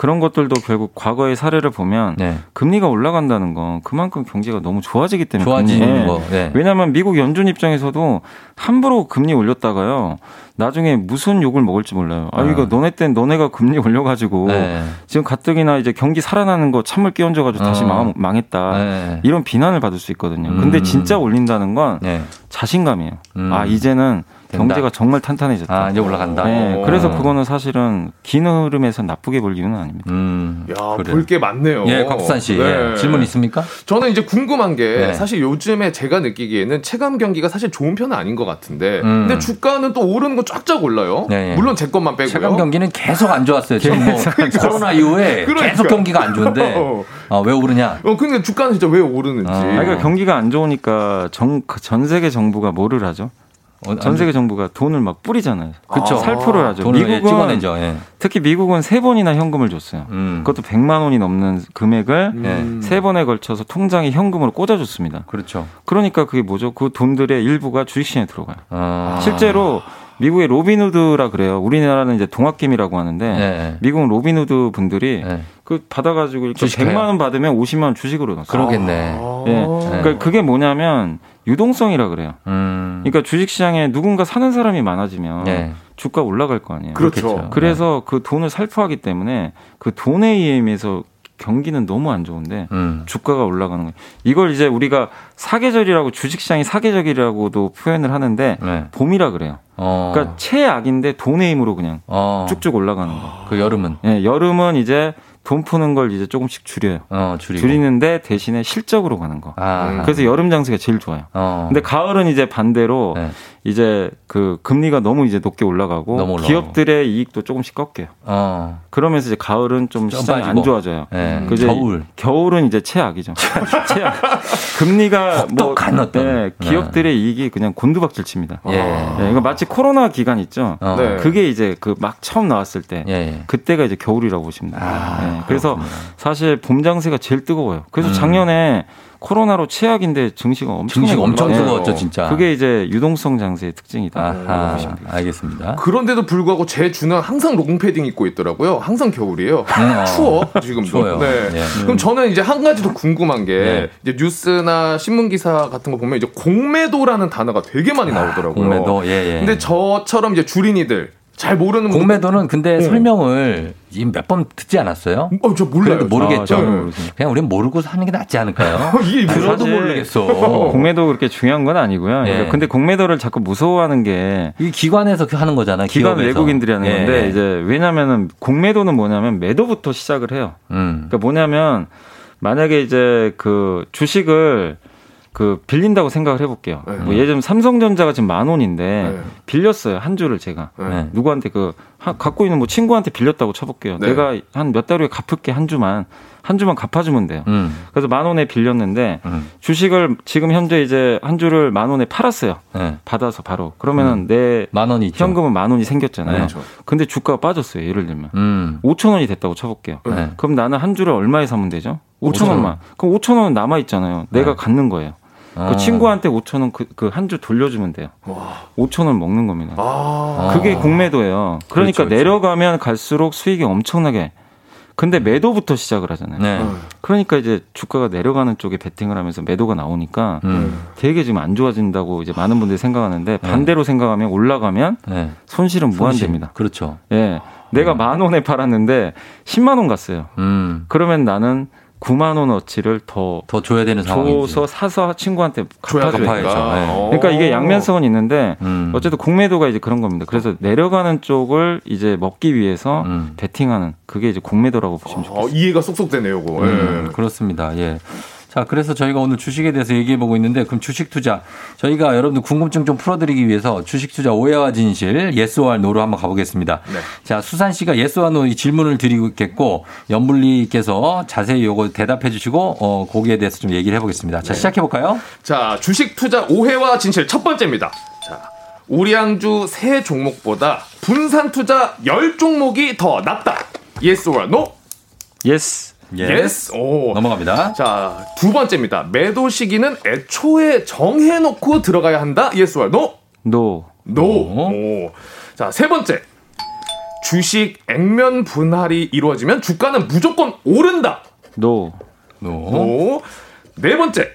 그런 것들도 결국 과거의 사례를 보면 네. 금리가 올라간다는 건 그만큼 경제가 너무 좋아지기 때문에 좋아지는. 거. 네. 왜냐하면 미국 연준 입장에서도 함부로 금리 올렸다가요. 나중에 무슨 욕을 먹을지 몰라요. 아, 이거 너네 땐 너네가 금리 올려가지고 네. 지금 가뜩이나 이제 경기 살아나는 거 찬물 끼얹어가지고 다시 어. 망, 망했다. 네. 이런 비난을 받을 수 있거든요. 근데 음. 진짜 올린다는 건 네. 자신감이에요. 음. 아, 이제는 된다. 경제가 정말 탄탄해졌다. 아, 이제 올라간다. 네, 오. 그래서 그거는 사실은 긴 흐름에서 나쁘게 볼 이유는 아닙니다. 음. 야. 볼 게 많네요. 예, 곽수산 씨. 예. 질문 있습니까? 저는 이제 궁금한 게 네. 사실 요즘에 제가 느끼기에는 체감 경기가 사실 좋은 편은 아닌 것 같은데 음. 근데 주가는 또 오르는 거 쫙쫙 올라요. 네, 예. 물론 제 것만 빼고요. 최강 경기는 계속 안 좋았어요. 지금 뭐 코로나 이후에 그러니까. 계속 경기가 안 좋은데 어. 아, 왜 오르냐? 어, 근데 주가는 진짜 왜 오르는지. 아, 그러니까 경기가 안 좋으니까 정, 전 세계 정부가 뭐를 하죠? 어, 전 세계 정부가 돈을 막 뿌리잖아요. 그쵸. 살포를 하죠. 미국은 찍어내죠. 예. 특히 미국은 세 번이나 현금을 줬어요. 음. 그것도 100만 원이 넘는 금액을 예. 세 번에 걸쳐서 통장에 현금으로 꽂아줬습니다. 그렇죠. 그러니까 그게 뭐죠? 그 돈들의 일부가 주식시장에 들어가요. 아. 실제로 미국의 로빈후드라 그래요. 우리나라는 이제 동학개미라고 하는데 네. 미국은 로빈후드 분들이 네. 그 받아가지고 이렇게 주식해요? 100만 원 받으면 50만 원 주식으로 넣었어요. 그러겠네. 예. 그러니까 그게 뭐냐면 유동성이라 그래요. 음. 그러니까 주식시장에 누군가 사는 사람이 많아지면 네. 주가 올라갈 거 아니에요. 그렇죠. 그래서 그 돈을 살포하기 때문에 그 돈에 의해서 경기는 너무 안 좋은데 음. 주가가 올라가는 거예요. 이걸 이제 우리가 사계절이라고 주식시장이 사계절이라고도 표현을 하는데 네. 봄이라 그래요. 어. 그러니까 최악인데 돈의 힘으로 그냥 어. 쭉쭉 올라가는 거. 그 여름은 예, 여름은 이제 돈 푸는 걸 이제 조금씩 줄여요. 어. 줄이는데 대신에 실적으로 가는 거. 아. 그래서 여름 장세가 제일 좋아요. 어. 근데 가을은 이제 반대로 네. 이제 그 금리가 너무 이제 높게 올라가고 너무. 기업들의 이익도 조금씩 꺾여요. 어. 그러면서 이제 가을은 좀좀 시장이. 안 좋아져요. 네. 그 겨울. 겨울은 이제 최악이죠. 최악. 금리가 뭐. 네, 기업들의 이익이 그냥 곤두박질 칩니다. 예. 네, 이거 마치 코로나 기간 있죠. 어. 네. 그게 이제 그 막 처음 나왔을 때 예, 예. 그때가 이제 겨울이라고 보시면 돼요. 아, 네, 그래서. 사실 봄 장세가 제일 뜨거워요. 그래서 음. 작년에 코로나로 최악인데 증시가 엄청 증시 엄청 맞아요. 뜨거웠죠, 진짜. 그게 이제 유동성 장세의 특징이다. 아하, 알겠습니다. 그런데도 불구하고 제 주는 항상 롱패딩 입고 있더라고요. 항상 겨울이에요. 어. 추워 지금도. 추워요. 네. 예. 그럼 저는 이제 한 가지 더 궁금한 게 네. 이제 뉴스나 신문 기사 같은 거 보면 이제 공매도라는 단어가 되게 많이 나오더라고요. 공매도, 예, 예. 근데 저처럼 이제 주린이들 잘 모르는 공매도는 근데 네. 설명을 몇번 듣지 않았어요? 어, 저 몰라요. 그래도 모르겠죠. 아. 그냥 우린 모르고 사는 게 낫지 않을까요? 이게 들어도 사실 모르겠어. 공매도 그렇게 중요한 건 아니고요. 예. 근데 공매도를 자꾸 무서워하는 게 이 기관에서 하는 거잖아요. 기관 기업에서. 외국인들이 하는 예, 건데 예. 이제 왜냐면은 공매도는 뭐냐면 매도부터 시작을 해요. 음. 그러니까 뭐냐면 만약에 이제 그 주식을 그 빌린다고 생각을 해볼게요. 네. 뭐 들면 삼성전자가 지금 만 원인데 네. 빌렸어요 한 주를 제가 네. 누구한테 그 하- 갖고 있는 뭐 친구한테 빌렸다고 쳐볼게요. 네. 내가 한 몇 달 후에 갚을게 한 주만 한 주만 갚아주면 돼요. 음. 그래서 만 원에 빌렸는데 음. 주식을 지금 현재 이제 한 주를 만 원에 팔았어요. 네. 받아서 바로 그러면은 내만 원이 있죠. 현금은 만 원이 생겼잖아요. 네. 그렇죠. 근데 주가가 빠졌어요. 예를 들면 음. 5천 원이 됐다고 쳐볼게요. 네. 그럼 나는 한 주를 얼마에 사면 되죠? 5천 5천 원. 원만. 그럼 5천 원은 남아 있잖아요. 내가 네. 갖는 거예요. 어. 그 친구한테 5천 원 그 한 주 돌려주면 돼요. 5천 원 먹는 겁니다. 아. 그게 공매도예요. 그러니까 그렇죠, 그렇죠. 내려가면 갈수록 수익이 엄청나게. 근데 매도부터 시작을 하잖아요. 네. 그러니까 이제 주가가 내려가는 쪽에 베팅을 하면서 매도가 나오니까 음. 되게 지금 안 좋아진다고 이제 많은 분들이 생각하는데 반대로 생각하면 올라가면 네. 손실은 손실. 무한대입니다. 그렇죠. 예. 내가 만 원에 팔았는데 10만 원 갔어요. 음. 그러면 나는 9만 원어치를 더 더 줘야 되는 상황이지. 줘서 사서 친구한테 줘야 갚아줘야 갚아야죠. 돼요. 네. 어. 그러니까 이게 양면성은 있는데 음. 어쨌든 공매도가 이제 그런 겁니다. 그래서 내려가는 쪽을 이제 먹기 위해서 음. 베팅하는 그게 이제 공매도라고 보시면 좋겠어요. 어, 이해가 쏙쏙 되네요, 이거. 음, 예. 그렇습니다. 예. 자, 그래서 저희가 오늘 주식에 대해서 얘기해 보고 있는데, 그럼 주식 투자. 저희가 여러분들 궁금증 좀 풀어드리기 위해서 주식 투자 오해와 진실, yes or no로 한번 가보겠습니다. 네. 자, 수산 씨가 yes or no 이 질문을 드리겠고, 염블리께서 자세히 요거 대답해 주시고, 어, 거기에 대해서 좀 얘기를 해보겠습니다. 자, 시작해 볼까요? 자, 주식 투자 오해와 진실 첫 번째입니다. 자, 우량주 세 종목보다 분산 투자 열 종목이 더 낫다. Yes or no? Yes. Yes. 오. 넘어갑니다. 자, 두 번째입니다. 매도 시기는 애초에 정해놓고 들어가야 한다. Yes or no? No. No. 오. 자, 세 번째. 주식 액면 분할이 이루어지면 주가는 무조건 오른다. No. No. 오. 네 번째.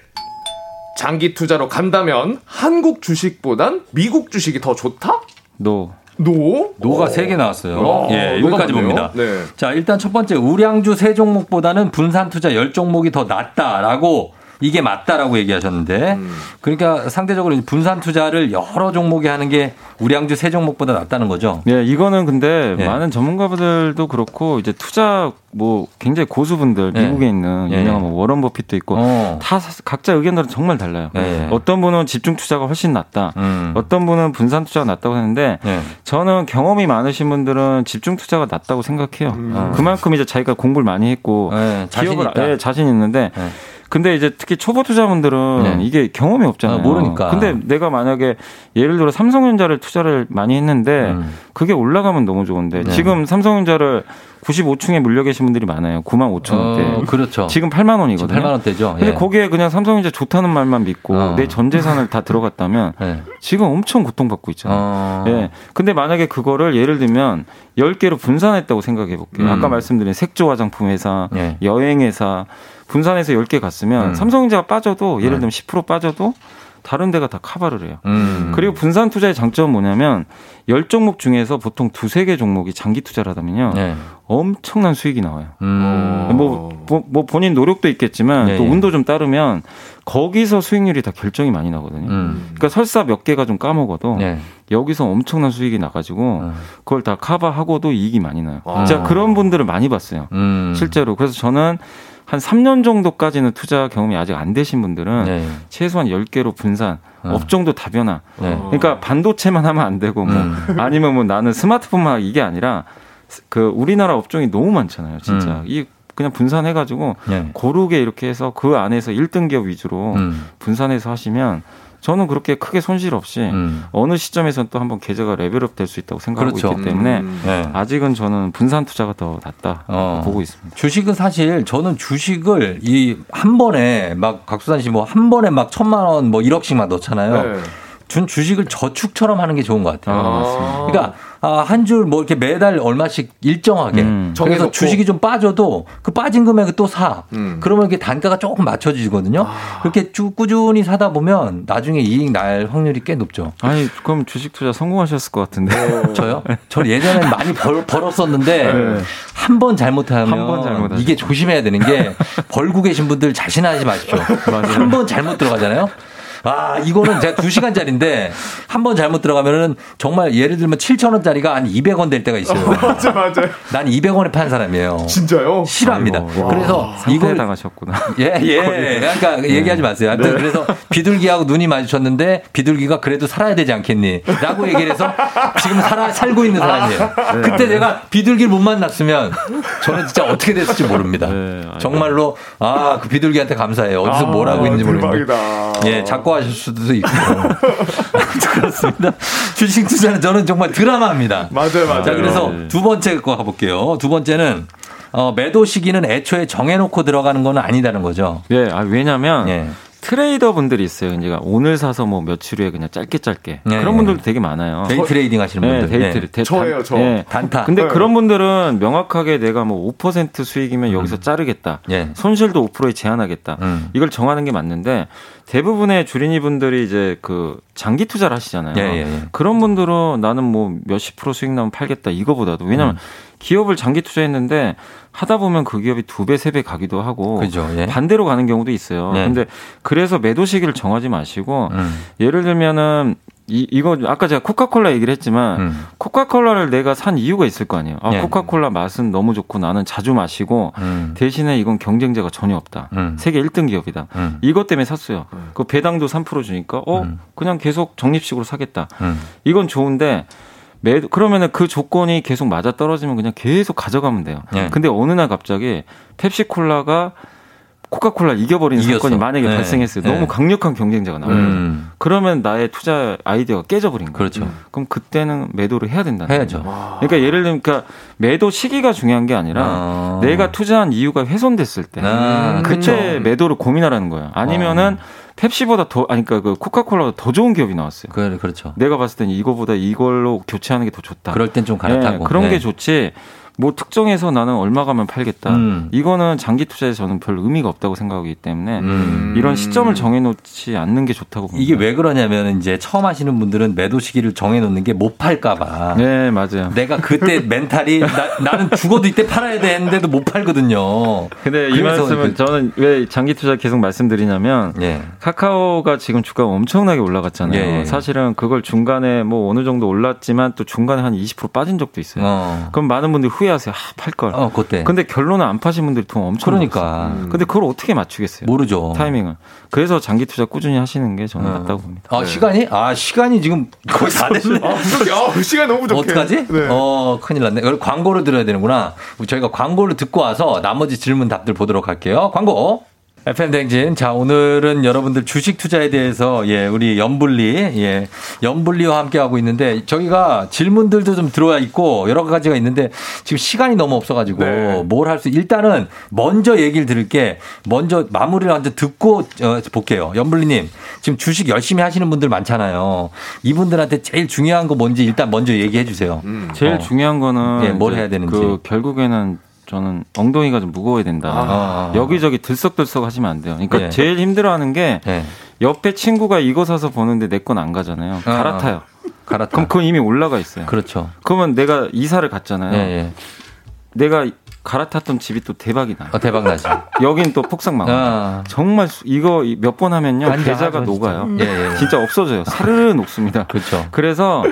장기 투자로 간다면 한국 주식보단 미국 주식이 더 좋다? No. No? No가 세 개 나왔어요. 어, 예, 여기까지. 봅니다. 네. 자, 일단 첫 번째, 우량주 세 종목보다는 분산 투자 열 종목이 더 낫다라고 이게 맞다라고 얘기하셨는데, 음. 그러니까 상대적으로 분산 투자를 여러 종목에 하는 게 우량주 세 종목보다 낫다는 거죠. 예, 이거는 근데 예. 많은 전문가들도 그렇고 이제 투자 뭐 굉장히 고수분들 예. 미국에 있는 예. 유명한 뭐 워런 버핏도 있고 어. 다 사- 각자 의견들은 정말 달라요. 예. 어떤 분은 집중 투자가 훨씬 낫다. 음. 어떤 분은 분산 투자가 낫다고 하는데 예. 저는 경험이 많으신 분들은 집중 투자가 낫다고 생각해요. 음. 그만큼 이제 자기가 공부를 많이 했고 예, 자신 기업을 있다. 예, 자신 있는데 예. 근데 이제 특히 초보 투자분들은 네. 이게 경험이 없잖아요. 아, 모르니까. 근데 내가 만약에 예를 들어 삼성전자를 투자를 많이 했는데 음. 그게 올라가면 너무 좋은데 네. 지금 삼성전자를 95층에 물려 계신 분들이 많아요. 9만 5천 원대. 어, 그렇죠. 지금 8만 원이거든요. 8만 원대죠. 근데 예. 거기에 그냥 삼성전자 좋다는 말만 믿고 어. 내전 재산을 다 들어갔다면 예. 지금 엄청 고통받고 있잖아요. 어. 예. 근데 만약에 그거를 예를 들면 10개로 분산했다고 생각해 볼게요. 음. 아까 말씀드린 색조 화장품 회사, 예. 여행 회사 분산해서 10개 갔으면 음. 삼성전자가 빠져도 예를 네. 들면 10% 빠져도 다른 데가 다 커버를 해요. 음. 그리고 분산 투자의 장점은 뭐냐면 열 종목 중에서 보통 두세 개 종목이 장기 투자를 하다면요. 네. 엄청난 수익이 나와요. 음. 뭐, 뭐, 뭐 본인 노력도 있겠지만 예, 또 예. 운도 좀 따르면 거기서 수익률이 다 결정이 많이 나거든요. 음. 그러니까 설사 몇 개가 좀 까먹어도 네. 여기서 엄청난 수익이 나가지고 그걸 다 커버하고도 이익이 많이 나요. 아. 진짜 그런 분들을 많이 봤어요. 음. 실제로. 그래서 저는 한 3년 정도까지는 투자 경험이 아직 안 되신 분들은 네. 최소한 10개로 분산, 업종도 다변화. 네. 그러니까 반도체만 하면 안 되고 뭐 음. 아니면 뭐 나는 스마트폰만 이게 아니라 그 우리나라 업종이 너무 많잖아요. 진짜. 음. 이 그냥 분산해 가지고 네. 고르게 이렇게 해서 그 안에서 1등 기업 위주로 음. 분산해서 하시면 저는 그렇게 크게 손실 없이 음. 어느 시점에서는 또 한번 계좌가 레벨업 될 수 있다고 생각하고 그렇죠. 있기 때문에 음. 네. 아직은 저는 분산 투자가 더 낫다 어. 보고 있습니다. 주식은 사실 저는 주식을 이 한 번에 막 각수단 씨 뭐 한 번에 막 천만 원 뭐 1억씩만 넣잖아요. 네. 준 주식을 저축처럼 하는 게 좋은 것 같아요. 아, 맞습니다. 그러니까 한 줄 뭐 이렇게 매달 얼마씩 일정하게 음. 그래서 정해놓고. 주식이 좀 빠져도 그 빠진 금액을 또 사. 음. 그러면 이게 단가가 조금 맞춰지거든요. 그렇게 쭉 꾸준히 사다 보면 나중에 이익 날 확률이 꽤 높죠. 아니 그럼 주식 투자 성공하셨을 것 같은데. 저요? 저 예전에 많이 벌, 벌었었는데 네. 한번 잘못하면 한번. 이게 조심해야 되는 게 벌고 계신 분들 자신하지 마십시오. 한 번 잘못 들어가잖아요. 아, 이거는 제가 2시간짜리인데 한 번 잘못 들어가면은 정말 예를 들면 7,000원짜리가 한 200원 될 때가 있어요. 맞아, 맞아. 난 200원에 판 사람이에요. 진짜요? 싫어합니다. 아이고, 와. 그래서 이걸 당하셨구나. 예, 예. 그러니까 얘기하지 마세요. 하여튼 그래서 비둘기하고 눈이 마주쳤는데 비둘기가 그래도 살아야 되지 않겠니? 라고 얘기를 해서 지금 살아, 살고 있는 사람이에요. 그때 내가 비둘기를 못 만났으면 저는 진짜 어떻게 됐을지 모릅니다. 네. 정말로, 아, 그 비둘기한테 감사해요. 어디서 아, 뭘 하고 있는지 모르겠는데. 대박이 작고하실 수도 있고. 그렇습니다. 주식 투자는 저는 정말 드라마입니다. 맞아요, 맞아요. 자, 그래서 네. 두 번째 거 가볼게요. 두 번째는 어, 매도 시기는 애초에 정해놓고 들어가는 건 아니다는 거죠. 예, 아, 왜냐면 예. 트레이더 분들이 있어요. 이제 오늘 사서 뭐 며칠 후에 그냥 짧게 짧게 네, 그런 네. 분들도 되게 많아요. day trading 하시는 네, 분들. 데이트를. 대- 저예요, 단- 저. 예. 단타. 근데 네. 그런 분들은 명확하게 내가 뭐 5% 수익이면 여기서 자르겠다. 예. 손실도 5%에 제한하겠다. 음. 이걸 정하는 게 맞는데 대부분의 주린이 분들이 이제 그 장기 투자를 하시잖아요. 예, 예, 예. 그런 분들은 나는 뭐 몇십 프로 수익 나면 팔겠다 이거보다도 왜냐면 음. 기업을 장기 투자했는데 하다 보면 그 기업이 두 배, 세 배 가기도 하고 그죠, 예. 반대로 가는 경우도 있어요. 네. 근데 그래서 매도 시기를 정하지 마시고 음. 예를 들면은 이, 이거 아까 제가 코카콜라 얘기를 했지만 음. 코카콜라를 내가 산 이유가 있을 거 아니에요. 아, 예. 코카콜라 맛은 너무 좋고 나는 자주 마시고 음. 대신에 이건 경쟁자가 전혀 없다. 음. 세계 1등 기업이다. 음. 이것 때문에 샀어요. 그 배당도 3% 주니까 어 음. 그냥 계속 적립식으로 사겠다. 음. 이건 좋은데 매도 그러면은 그 조건이 계속 맞아 떨어지면 그냥 계속 가져가면 돼요. 예. 근데 어느 날 갑자기 펩시콜라가 코카콜라 이겨버리는 이겼어. 사건이 만약에 네. 발생했어요. 네. 너무 강력한 경쟁자가 나와요. 음. 그러면 나의 투자 아이디어가 깨져버린 거예요. 그렇죠. 그럼 그때는 매도를 해야 된다는 해야죠. 거예요. 그러니까 예를 들면 그러니까 매도 시기가 중요한 게 아니라 어. 내가 투자한 이유가 훼손됐을 때 아, 그때 그쵸. 매도를 고민하라는 거예요. 아니면은 펩시보다 더 아니 그러니까 그 코카콜라보다 더 좋은 기업이 나왔어요. 그, 그렇죠. 내가 봤을 때는 이거보다 이걸로 교체하는 게 더 좋다. 그럴 땐 좀 갈아타고. 네, 그런 네. 게 좋지. 뭐 특정해서 나는 얼마 가면 팔겠다. 음. 이거는 장기 투자에서 저는 별 의미가 없다고 생각하기 때문에 음. 이런 시점을 정해놓지 않는 게 좋다고 봅니다. 이게 왜 그러냐면 이제 처음 하시는 분들은 매도 시기를 정해놓는 게 못 팔까봐. 네 맞아요. 내가 그때 멘탈이 나, 는 죽어도 이때 팔아야 되는데도 못 팔거든요. 근데 이 말씀은 그- 저는 왜 장기 투자 계속 말씀드리냐면 예. 카카오가 지금 주가가 엄청나게 올라갔잖아요. 예, 예. 사실은 그걸 중간에 뭐 어느 정도 올랐지만 또 중간에 한 20% 빠진 적도 있어요. 어. 그럼 많은 분들이 후회 하세요. 아, 팔 걸. 어, 그때. 근데 결론은 안 파신 분들이 돈 엄청 그러니까. 벌었어요. 근데 그걸 어떻게 맞추겠어요? 모르죠. 타이밍을. 그래서 장기 투자 꾸준히 하시는 게 저는 어. 맞다고 봅니다. 아, 시간이? 아, 시간이 지금 거의 다 됐네. 아, 시간 너무 부족해. 어떡하지? 네. 어, 큰일 났네. 그럼 광고를 들어야 되는구나. 저희가 광고를 듣고 와서 나머지 질문 답들 보도록 할게요. 광고. FM 댕진. 자, 오늘은 여러분들 주식 투자에 대해서, 예, 우리 연불리, 예, 연불리와 함께 하고 있는데, 저희가 질문들도 좀 들어와 있고, 여러 가지가 있는데, 지금 시간이 너무 없어 가지고, 네. 뭘할 수, 일단은 먼저 얘기를 들을게, 먼저 마무리를 먼저 듣고, 어, 볼게요. 연불리 님, 지금 주식 열심히 하시는 분들 많잖아요. 이분들한테 제일 중요한 거 뭔지 일단 먼저 얘기해 주세요. 제일 어. 중요한 거는 예, 뭘 해야 되는지. 그 결국에는 저는 엉덩이가 좀 무거워야 된다. 아. 여기저기 들썩들썩 하시면 안 돼요. 그러니까 예. 제일 힘들어하는 게 예. 옆에 친구가 이거 사서 보는데 내 건 안 가잖아요. 아, 갈아타요. 갈아타. 그럼 그건 이미 올라가 있어요. 그렇죠. 그러면 내가 이사를 갔잖아요. 예, 예. 내가 갈아탔던 집이 또 대박이 나요. 어, 대박 나죠. 여긴 또 폭삭 망. 아. 정말 수- 이거 몇 번 하면요 계좌가. 녹아요. 예, 예. 진짜 없어져요. 사르르 녹습니다. 그렇죠. 그래서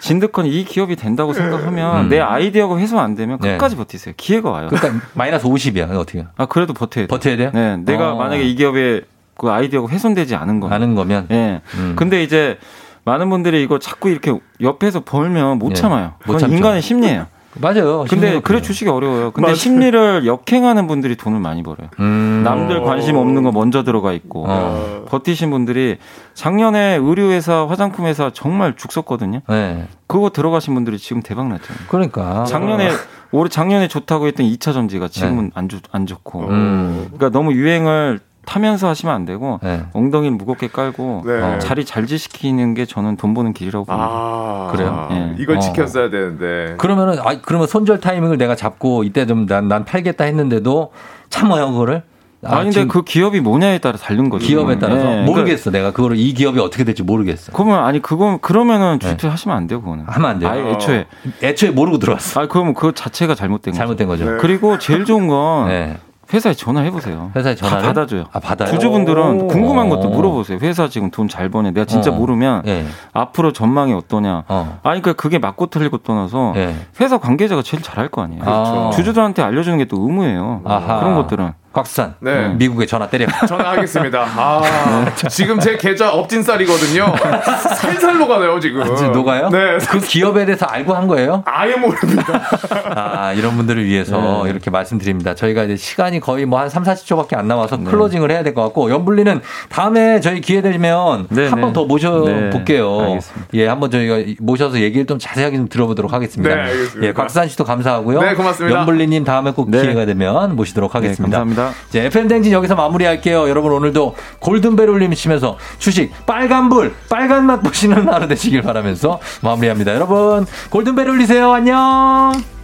진드컨 이 기업이 된다고 생각하면 음. 내 아이디어가 훼손 안 되면 네. 끝까지 버티세요. 기회가 와요. 그러니까 마이너스 50이야. 어떻게? 아 그래도 버텨야 돼요. 버텨야 돼요? 네, 내가 어. 만약에 이 기업에 그 아이디어가 훼손되지 않은 거면. 아는 거면. 예. 음. 근데 이제 많은 분들이 이거 자꾸 이렇게 옆에서 벌면 못 예. 참아요. 못 그건 참죠. 인간의 심리예요. 맞아요. 근데 그래. 주식이 어려워요. 근데 맞아요. 심리를 역행하는 분들이 돈을 많이 벌어요. 음. 남들 관심 없는 거 먼저 들어가 있고 어. 버티신 분들이 작년에 의류회사, 화장품 회사 정말 죽 썼거든요. 네. 그거 들어가신 분들이 지금 대박 났잖아요. 그러니까. 작년에 올해 작년에 좋다고 했던 2차 전지가 지금은 안, 좋, 안 좋고. 네. 음. 그러니까 너무 유행을 타면서 하시면 안 되고 네. 엉덩이를 무겁게 깔고 네. 어, 자리 잘 지시키는 게 저는 돈 버는 길이라고 봅니다. 아, 그래요? 예. 이걸 어. 지켰어야 되는데. 그러면은 아 그러면 손절 타이밍을 내가 잡고 이때 좀 난 난 팔겠다 했는데도 참아요 그거를. 아, 근데 지금 그 기업이 뭐냐에 따라 다른 거죠. 기업에 따라서 예, 그러니까 모르겠어. 내가 그거를 이 기업이 어떻게 될지 모르겠어. 그러면 아니 그거 그러면은 네. 주택 하시면 안 돼요 그거는. 하면 안 돼요. 아예 애초에. 애초에 모르고 들어왔어. 아 그러면 그 자체가 잘못된 거죠. 잘못된 거죠. 네. 그리고 제일 좋은 건 네. 회사에 전화해 보세요. 회사에 전화를? 다 받아줘요. 아, 받아요? 주주분들은 오. 궁금한 것도 물어보세요. 회사 지금 돈 잘 버냐. 내가 진짜 어. 모르면 예. 앞으로 전망이 어떠냐. 어. 아니 그러니까 그게 맞고 틀리고 떠나서 예. 회사 관계자가 제일 잘할 거 아니에요. 그렇죠. 주주들한테 알려주는 게 또 의무예요. 아하. 그런 것들은. 곽수산. 네. 미국에 전화 때려. 전화하겠습니다. 아, 지금 제 계좌 업진 쌀이거든요. 살살 녹아요, 지금. 아, 지금 녹아요? 네. 그 기업에 대해서 알고 한 거예요? 아예 모릅니다. 아, 이런 분들을 위해서 네. 이렇게 말씀드립니다. 저희가 이제 시간이 거의 뭐 한 3, 40초밖에 안 남아서 네. 클로징을 해야 될 것 같고, 연불리는 다음에 저희 기회 되면 네, 한번 네. 더 모셔 볼게요. 네. 예, 한번 저희가 모셔서 얘기를 좀 자세하게 좀 들어보도록 하겠습니다. 네, 알겠습니다. 예, 곽수산 씨도 감사하고요. 네, 고맙습니다. 연불리님 다음에 꼭 네. 기회가 되면 모시도록 네, 하겠습니다. 감사합니다. 이제 FM 댕진 여기서 마무리할게요. 여러분 오늘도 골든벨 울리시면서 주식 빨간불 빨간 맛 보시는 하루 되시길 바라면서 마무리합니다. 여러분 골든벨 울리세요. 안녕.